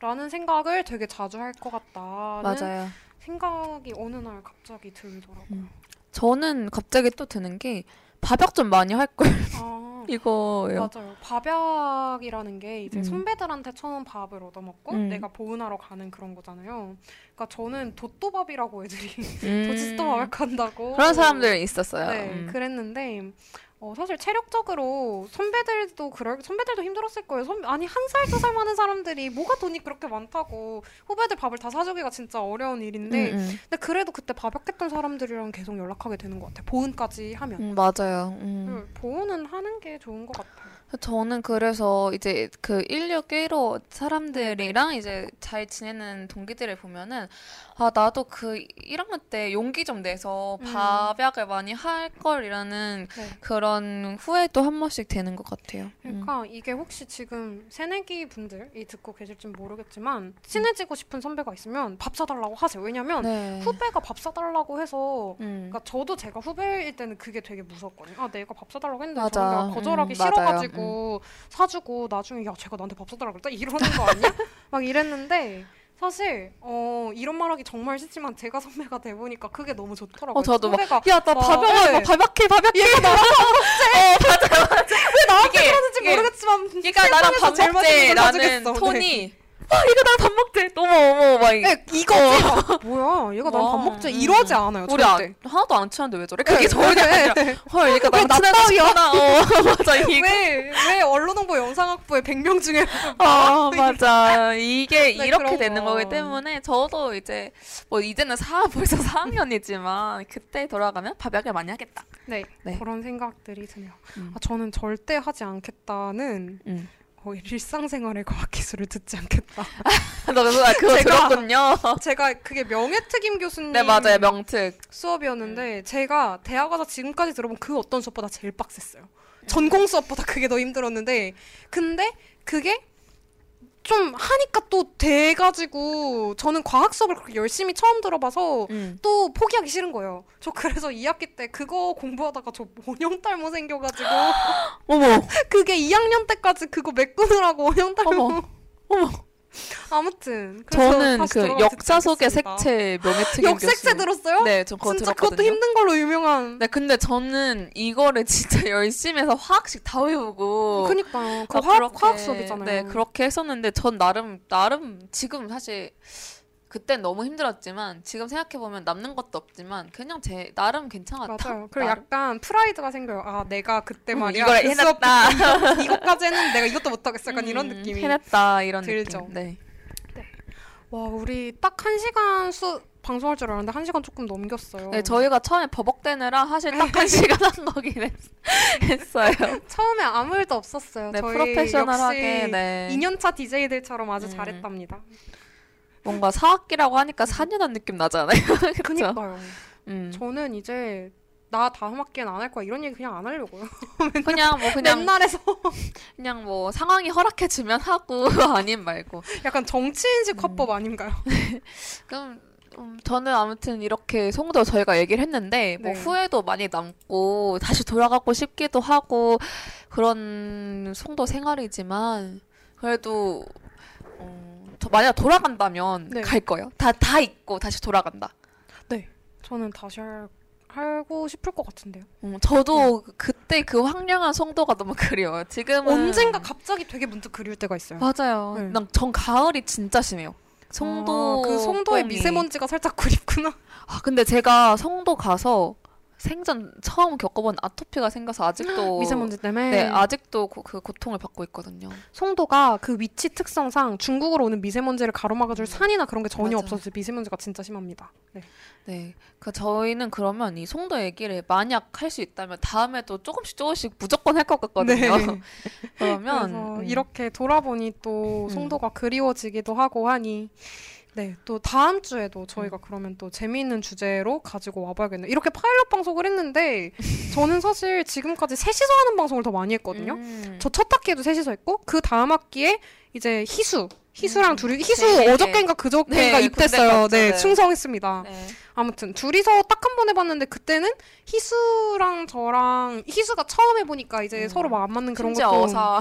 라는 생각을 되게 자주 할 것 같다는 맞아요. 생각이 어느 날 갑자기 들더라고요. 음. 저는 갑자기 또 드는 게 밥약 좀 많이 할걸 아, 이거예요. 맞아요. 밥약이라는 게 이제 음. 선배들한테 처음 밥을 얻어먹고 음. 내가 보은하러 가는 그런 거잖아요. 그러니까 저는 도또밥이라고 애들이 음. 도치스도 밥약 한다고 그런 사람들 있었어요. 네, 음. 그랬는데 어, 사실 체력적으로 선배들도 그럴 선배들도 힘들었을 거예요. 선, 아니 한 살 두 살 많은 사람들이 뭐가 돈이 그렇게 많다고 후배들 밥을 다 사주기가 진짜 어려운 일인데 음, 음. 근데 그래도 그때 밥약했던 사람들이랑 계속 연락하게 되는 것 같아요. 보은까지 하면 음, 맞아요. 음. 음, 보은은 하는 게 좋은 것 같아요. 저는 그래서 이제 그1615 사람들이랑 이제 잘 지내는 동기들을 보면은 아 나도 그 1학년 때 용기 좀 내서 음. 밥약을 많이 할 걸이라는 네. 그런 후회도 한 번씩 되는 것 같아요. 음. 그러니까 이게 혹시 지금 새내기 분들이 듣고 계실진 모르겠지만 친해지고 싶은 선배가 있으면 밥 사달라고 하세요. 왜냐면 네. 후배가 밥 사달라고 해서 음. 그러니까 저도 제가 후배일 때는 그게 되게 무섭거든요. 아 내가 밥 사달라고 했는데 맞아. 저런 가 거절하기 음, 싫어가지고 사주고 나중에 야 제가 나한테 밥 사달라고 그랬다 이러는 거 아니야? 막 이랬는데 사실 어 이런 말하기 정말 싫지만 제가 선배가 돼 보니까 그게 너무 좋더라고요. 어 저도 막 후배가 야나 막, 밥약을 네. 밥약해 밥약해 얘가 나랑 왜 나한테 그러는지 모르겠지만 그러니까 나랑 밥 먹재 나는. 네. 톤이 아 이거 나랑 밥 먹재 너무 어머 막 이- 네, 이거지. 막, 뭐야, 얘가 나랑 밥 와, 먹자 음. 이러지 않아요. 우리 절대. 안, 하나도 안 친한데 왜 저래? 네, 그게 전혀 네, 아니라 네. 헐 얘가 왜 나랑 나 친해졌구나 어 맞아 이거 왜, 왜 언론홍보 영상학부의 100명 중에 아 맞아 이게 네, 이렇게 그런 되는 거. 거기 때문에 저도 이제 뭐 이제는 사 벌써 4학년이지만 그때 돌아가면 밥약을 많이 하겠다 네, 네. 그런 생각들이 드네요. 음. 아, 저는 절대 하지 않겠다는 음. 어, 일상생활의 과학기술을 듣지 않겠다. 너 그거, 그거 제가- 들었군요 제가 그게 명예특임 교수님 네 맞아요 명특 수업이었는데 제가 대학 와서 지금까지 들어본 그 어떤 수업보다 제일 빡셌어요. 전공 수업보다 그게 더 힘들었는데 근데 그게 좀 하니까 또 돼가지고 저는 과학 수업을 그렇게 열심히 처음 들어봐서 음. 또 포기하기 싫은 거예요. 저 그래서 2학기 때 그거 공부하다가 저 원형 탈모 생겨가지고 어머 그게 2학년 때까지 그거 메꾸느라고 원형 탈모 어머 어머 아무튼 저는 그 역사 속의. 색채 명예특임 역색채 들었어요? 네, 저 그거 진짜 들었거든요. 그것도 힘든 걸로 유명한. 네, 근데 저는 이거를 진짜 열심히 해서 화학식 다 외우고 그니까요. 그 아, 화학, 그렇게- 화학 수업이잖아요. 네, 그렇게 했었는데 전 나름 나름 지금 사실 그땐 너무 힘들었지만 지금 생각해 보면 남는 것도 없지만 그냥 제 나름 괜찮았다. 맞아요. 그리고 나름. 약간 프라이드가 생겨요. 아, 내가 그때 음, 말이야. 이걸 그 해냈다. 이것까지 했는데 내가 이것도 못하겠어. 약간 이런 음, 느낌이. 해냈다 이런 들죠. 느낌. 네. 와, 우리 딱 한 시간 수 방송할 줄 알았는데 한 시간 조금 넘겼어요. 네, 저희가 처음에 버벅대느라 사실 딱 한 시간 한 거긴 했, 했어요. 처음에 아무 일도 없었어요. 네, 프로페셔널하게 네. 2년차 DJ들처럼 아주 음. 잘했답니다. 뭔가 사학기라고 하니까 4년한 느낌 나잖아요. 그니까요. 음. 저는 이제 나 다음 학기엔 안 할 거야. 이런 얘기 그냥 안 하려고요. 그냥 뭐 그냥 맨날 해서 그냥 뭐 상황이 허락해 주면 하고 아님 말고. 약간 정치인식 음. 화법 아닌가요? 그럼 음, 저는 아무튼 이렇게 송도 저희가 얘기를 했는데 뭐 네. 후회도 많이 남고 다시 돌아가고 싶기도 하고 그런 송도 생활이지만 그래도 어, 저 만약 돌아간다면 네. 갈 거예요. 다 다 잊고 다시 돌아간다. 저는 다시 할, 하고 싶을 것 같은데요. 음, 저도 그때 그 황량한 송도가 너무 그리워요. 지금은 언젠가 갑자기 되게 문득 그리울 때가 있어요. 맞아요. 네. 난전 가을이 진짜 심해요. 송도 아, 그 송도의 뻥이. 미세먼지가 살짝 그립구나. 아 근데 제가 송도 가서 생전 처음 겪어본 아토피가 생겨서 아직도 미세먼지 때문에. 네 아직도 고- 그 고통을 받고 있거든요. 송도가 그 위치 특성상 중국으로 오는 미세먼지를 가로막아줄 산이나 그런 게 전혀 맞아요. 없어서 미세먼지가 진짜 심합니다. 네. 네, 그 저희는 그러면 이 송도 얘기를 만약 할 수 있다면 다음에도 조금씩 조금씩 무조건 할 것 같거든요. 네. 그러면 음, 이렇게 돌아보니 또 음. 송도가 그리워지기도 하고 하니 네, 또 다음 주에도 저희가 음. 그러면 또 재미있는 주제로 가지고 와봐야겠네요. 이렇게 파일럿 방송을 했는데 저는 사실 지금까지 셋이서 하는 방송을 더 많이 했거든요. 음. 저첫 학기에도 셋이서 했고 그 다음 학기에 이제 희수 희수랑 음. 둘이 희수 네. 어저께인가 그저께인가 네, 갔죠, 네, 네. 충성했습니다. 네. 아무튼 둘이서 딱 한 번 해봤는데 그때는 희수랑 저랑 희수가 처음 해보니까 이제 음. 서로 막 안 맞는 그런 것도 어사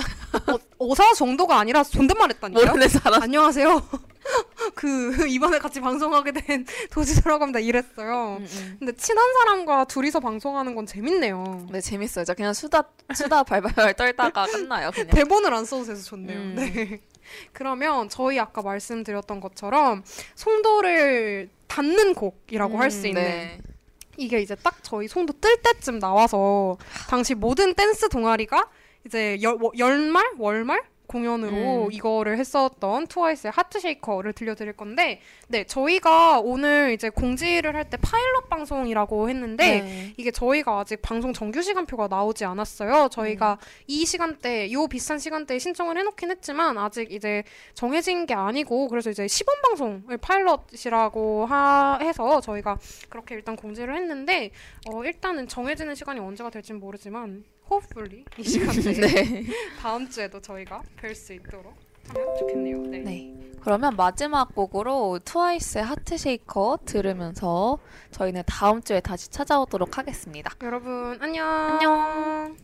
어, 사 정도가 아니라 존댓말 했다니까요. 모르는 사람. 안녕하세요. 그 이번에 같이 방송하게 된 도지사라고 합니다. 이랬어요. 음, 음. 근데 친한 사람과 둘이서 방송하는 건 재밌네요. 네 재밌어요. 저 그냥 수다 수다 발발발 떨다가 끝나요. 그냥. 대본을 안 써도 돼서 좋네요. 음. 네. 그러면 저희 아까 말씀드렸던 것처럼 송도를 닫는 곡이라고 할수 음, 있는 네. 이게 이제 딱 저희 송도 뜰 때쯤 나와서 당시 모든 댄스 동아리가 이제 열, 워- 연말 월말 공연으로 음. 이거를 했었던 트와이스의 Heart Shaker를 들려드릴 건데 네 저희가 오늘 이제 공지를 할 때 파일럿 방송이라고 했는데 네. 이게 저희가 아직 방송 정규 시간표가 나오지 않았어요. 저희가 음. 이 시간대, 요 비싼 시간대에 신청을 해놓긴 했지만 아직 이제 정해진 게 아니고 그래서 이제 시범 방송을 파일럿이라고 하, 해서 저희가 그렇게 일단 공지를 했는데 어, 일단은 정해지는 시간이 언제가 될지는 모르지만 호흡풀리 이 시간에 네. 다음 주에도 저희가 뵐 수 있도록 하면 좋겠네요. 네. 네. 그러면 마지막 곡으로 트와이스의 하트쉐이커 들으면서 저희는 다음 주에 다시 찾아오도록 하겠습니다. 여러분 안녕. 안녕.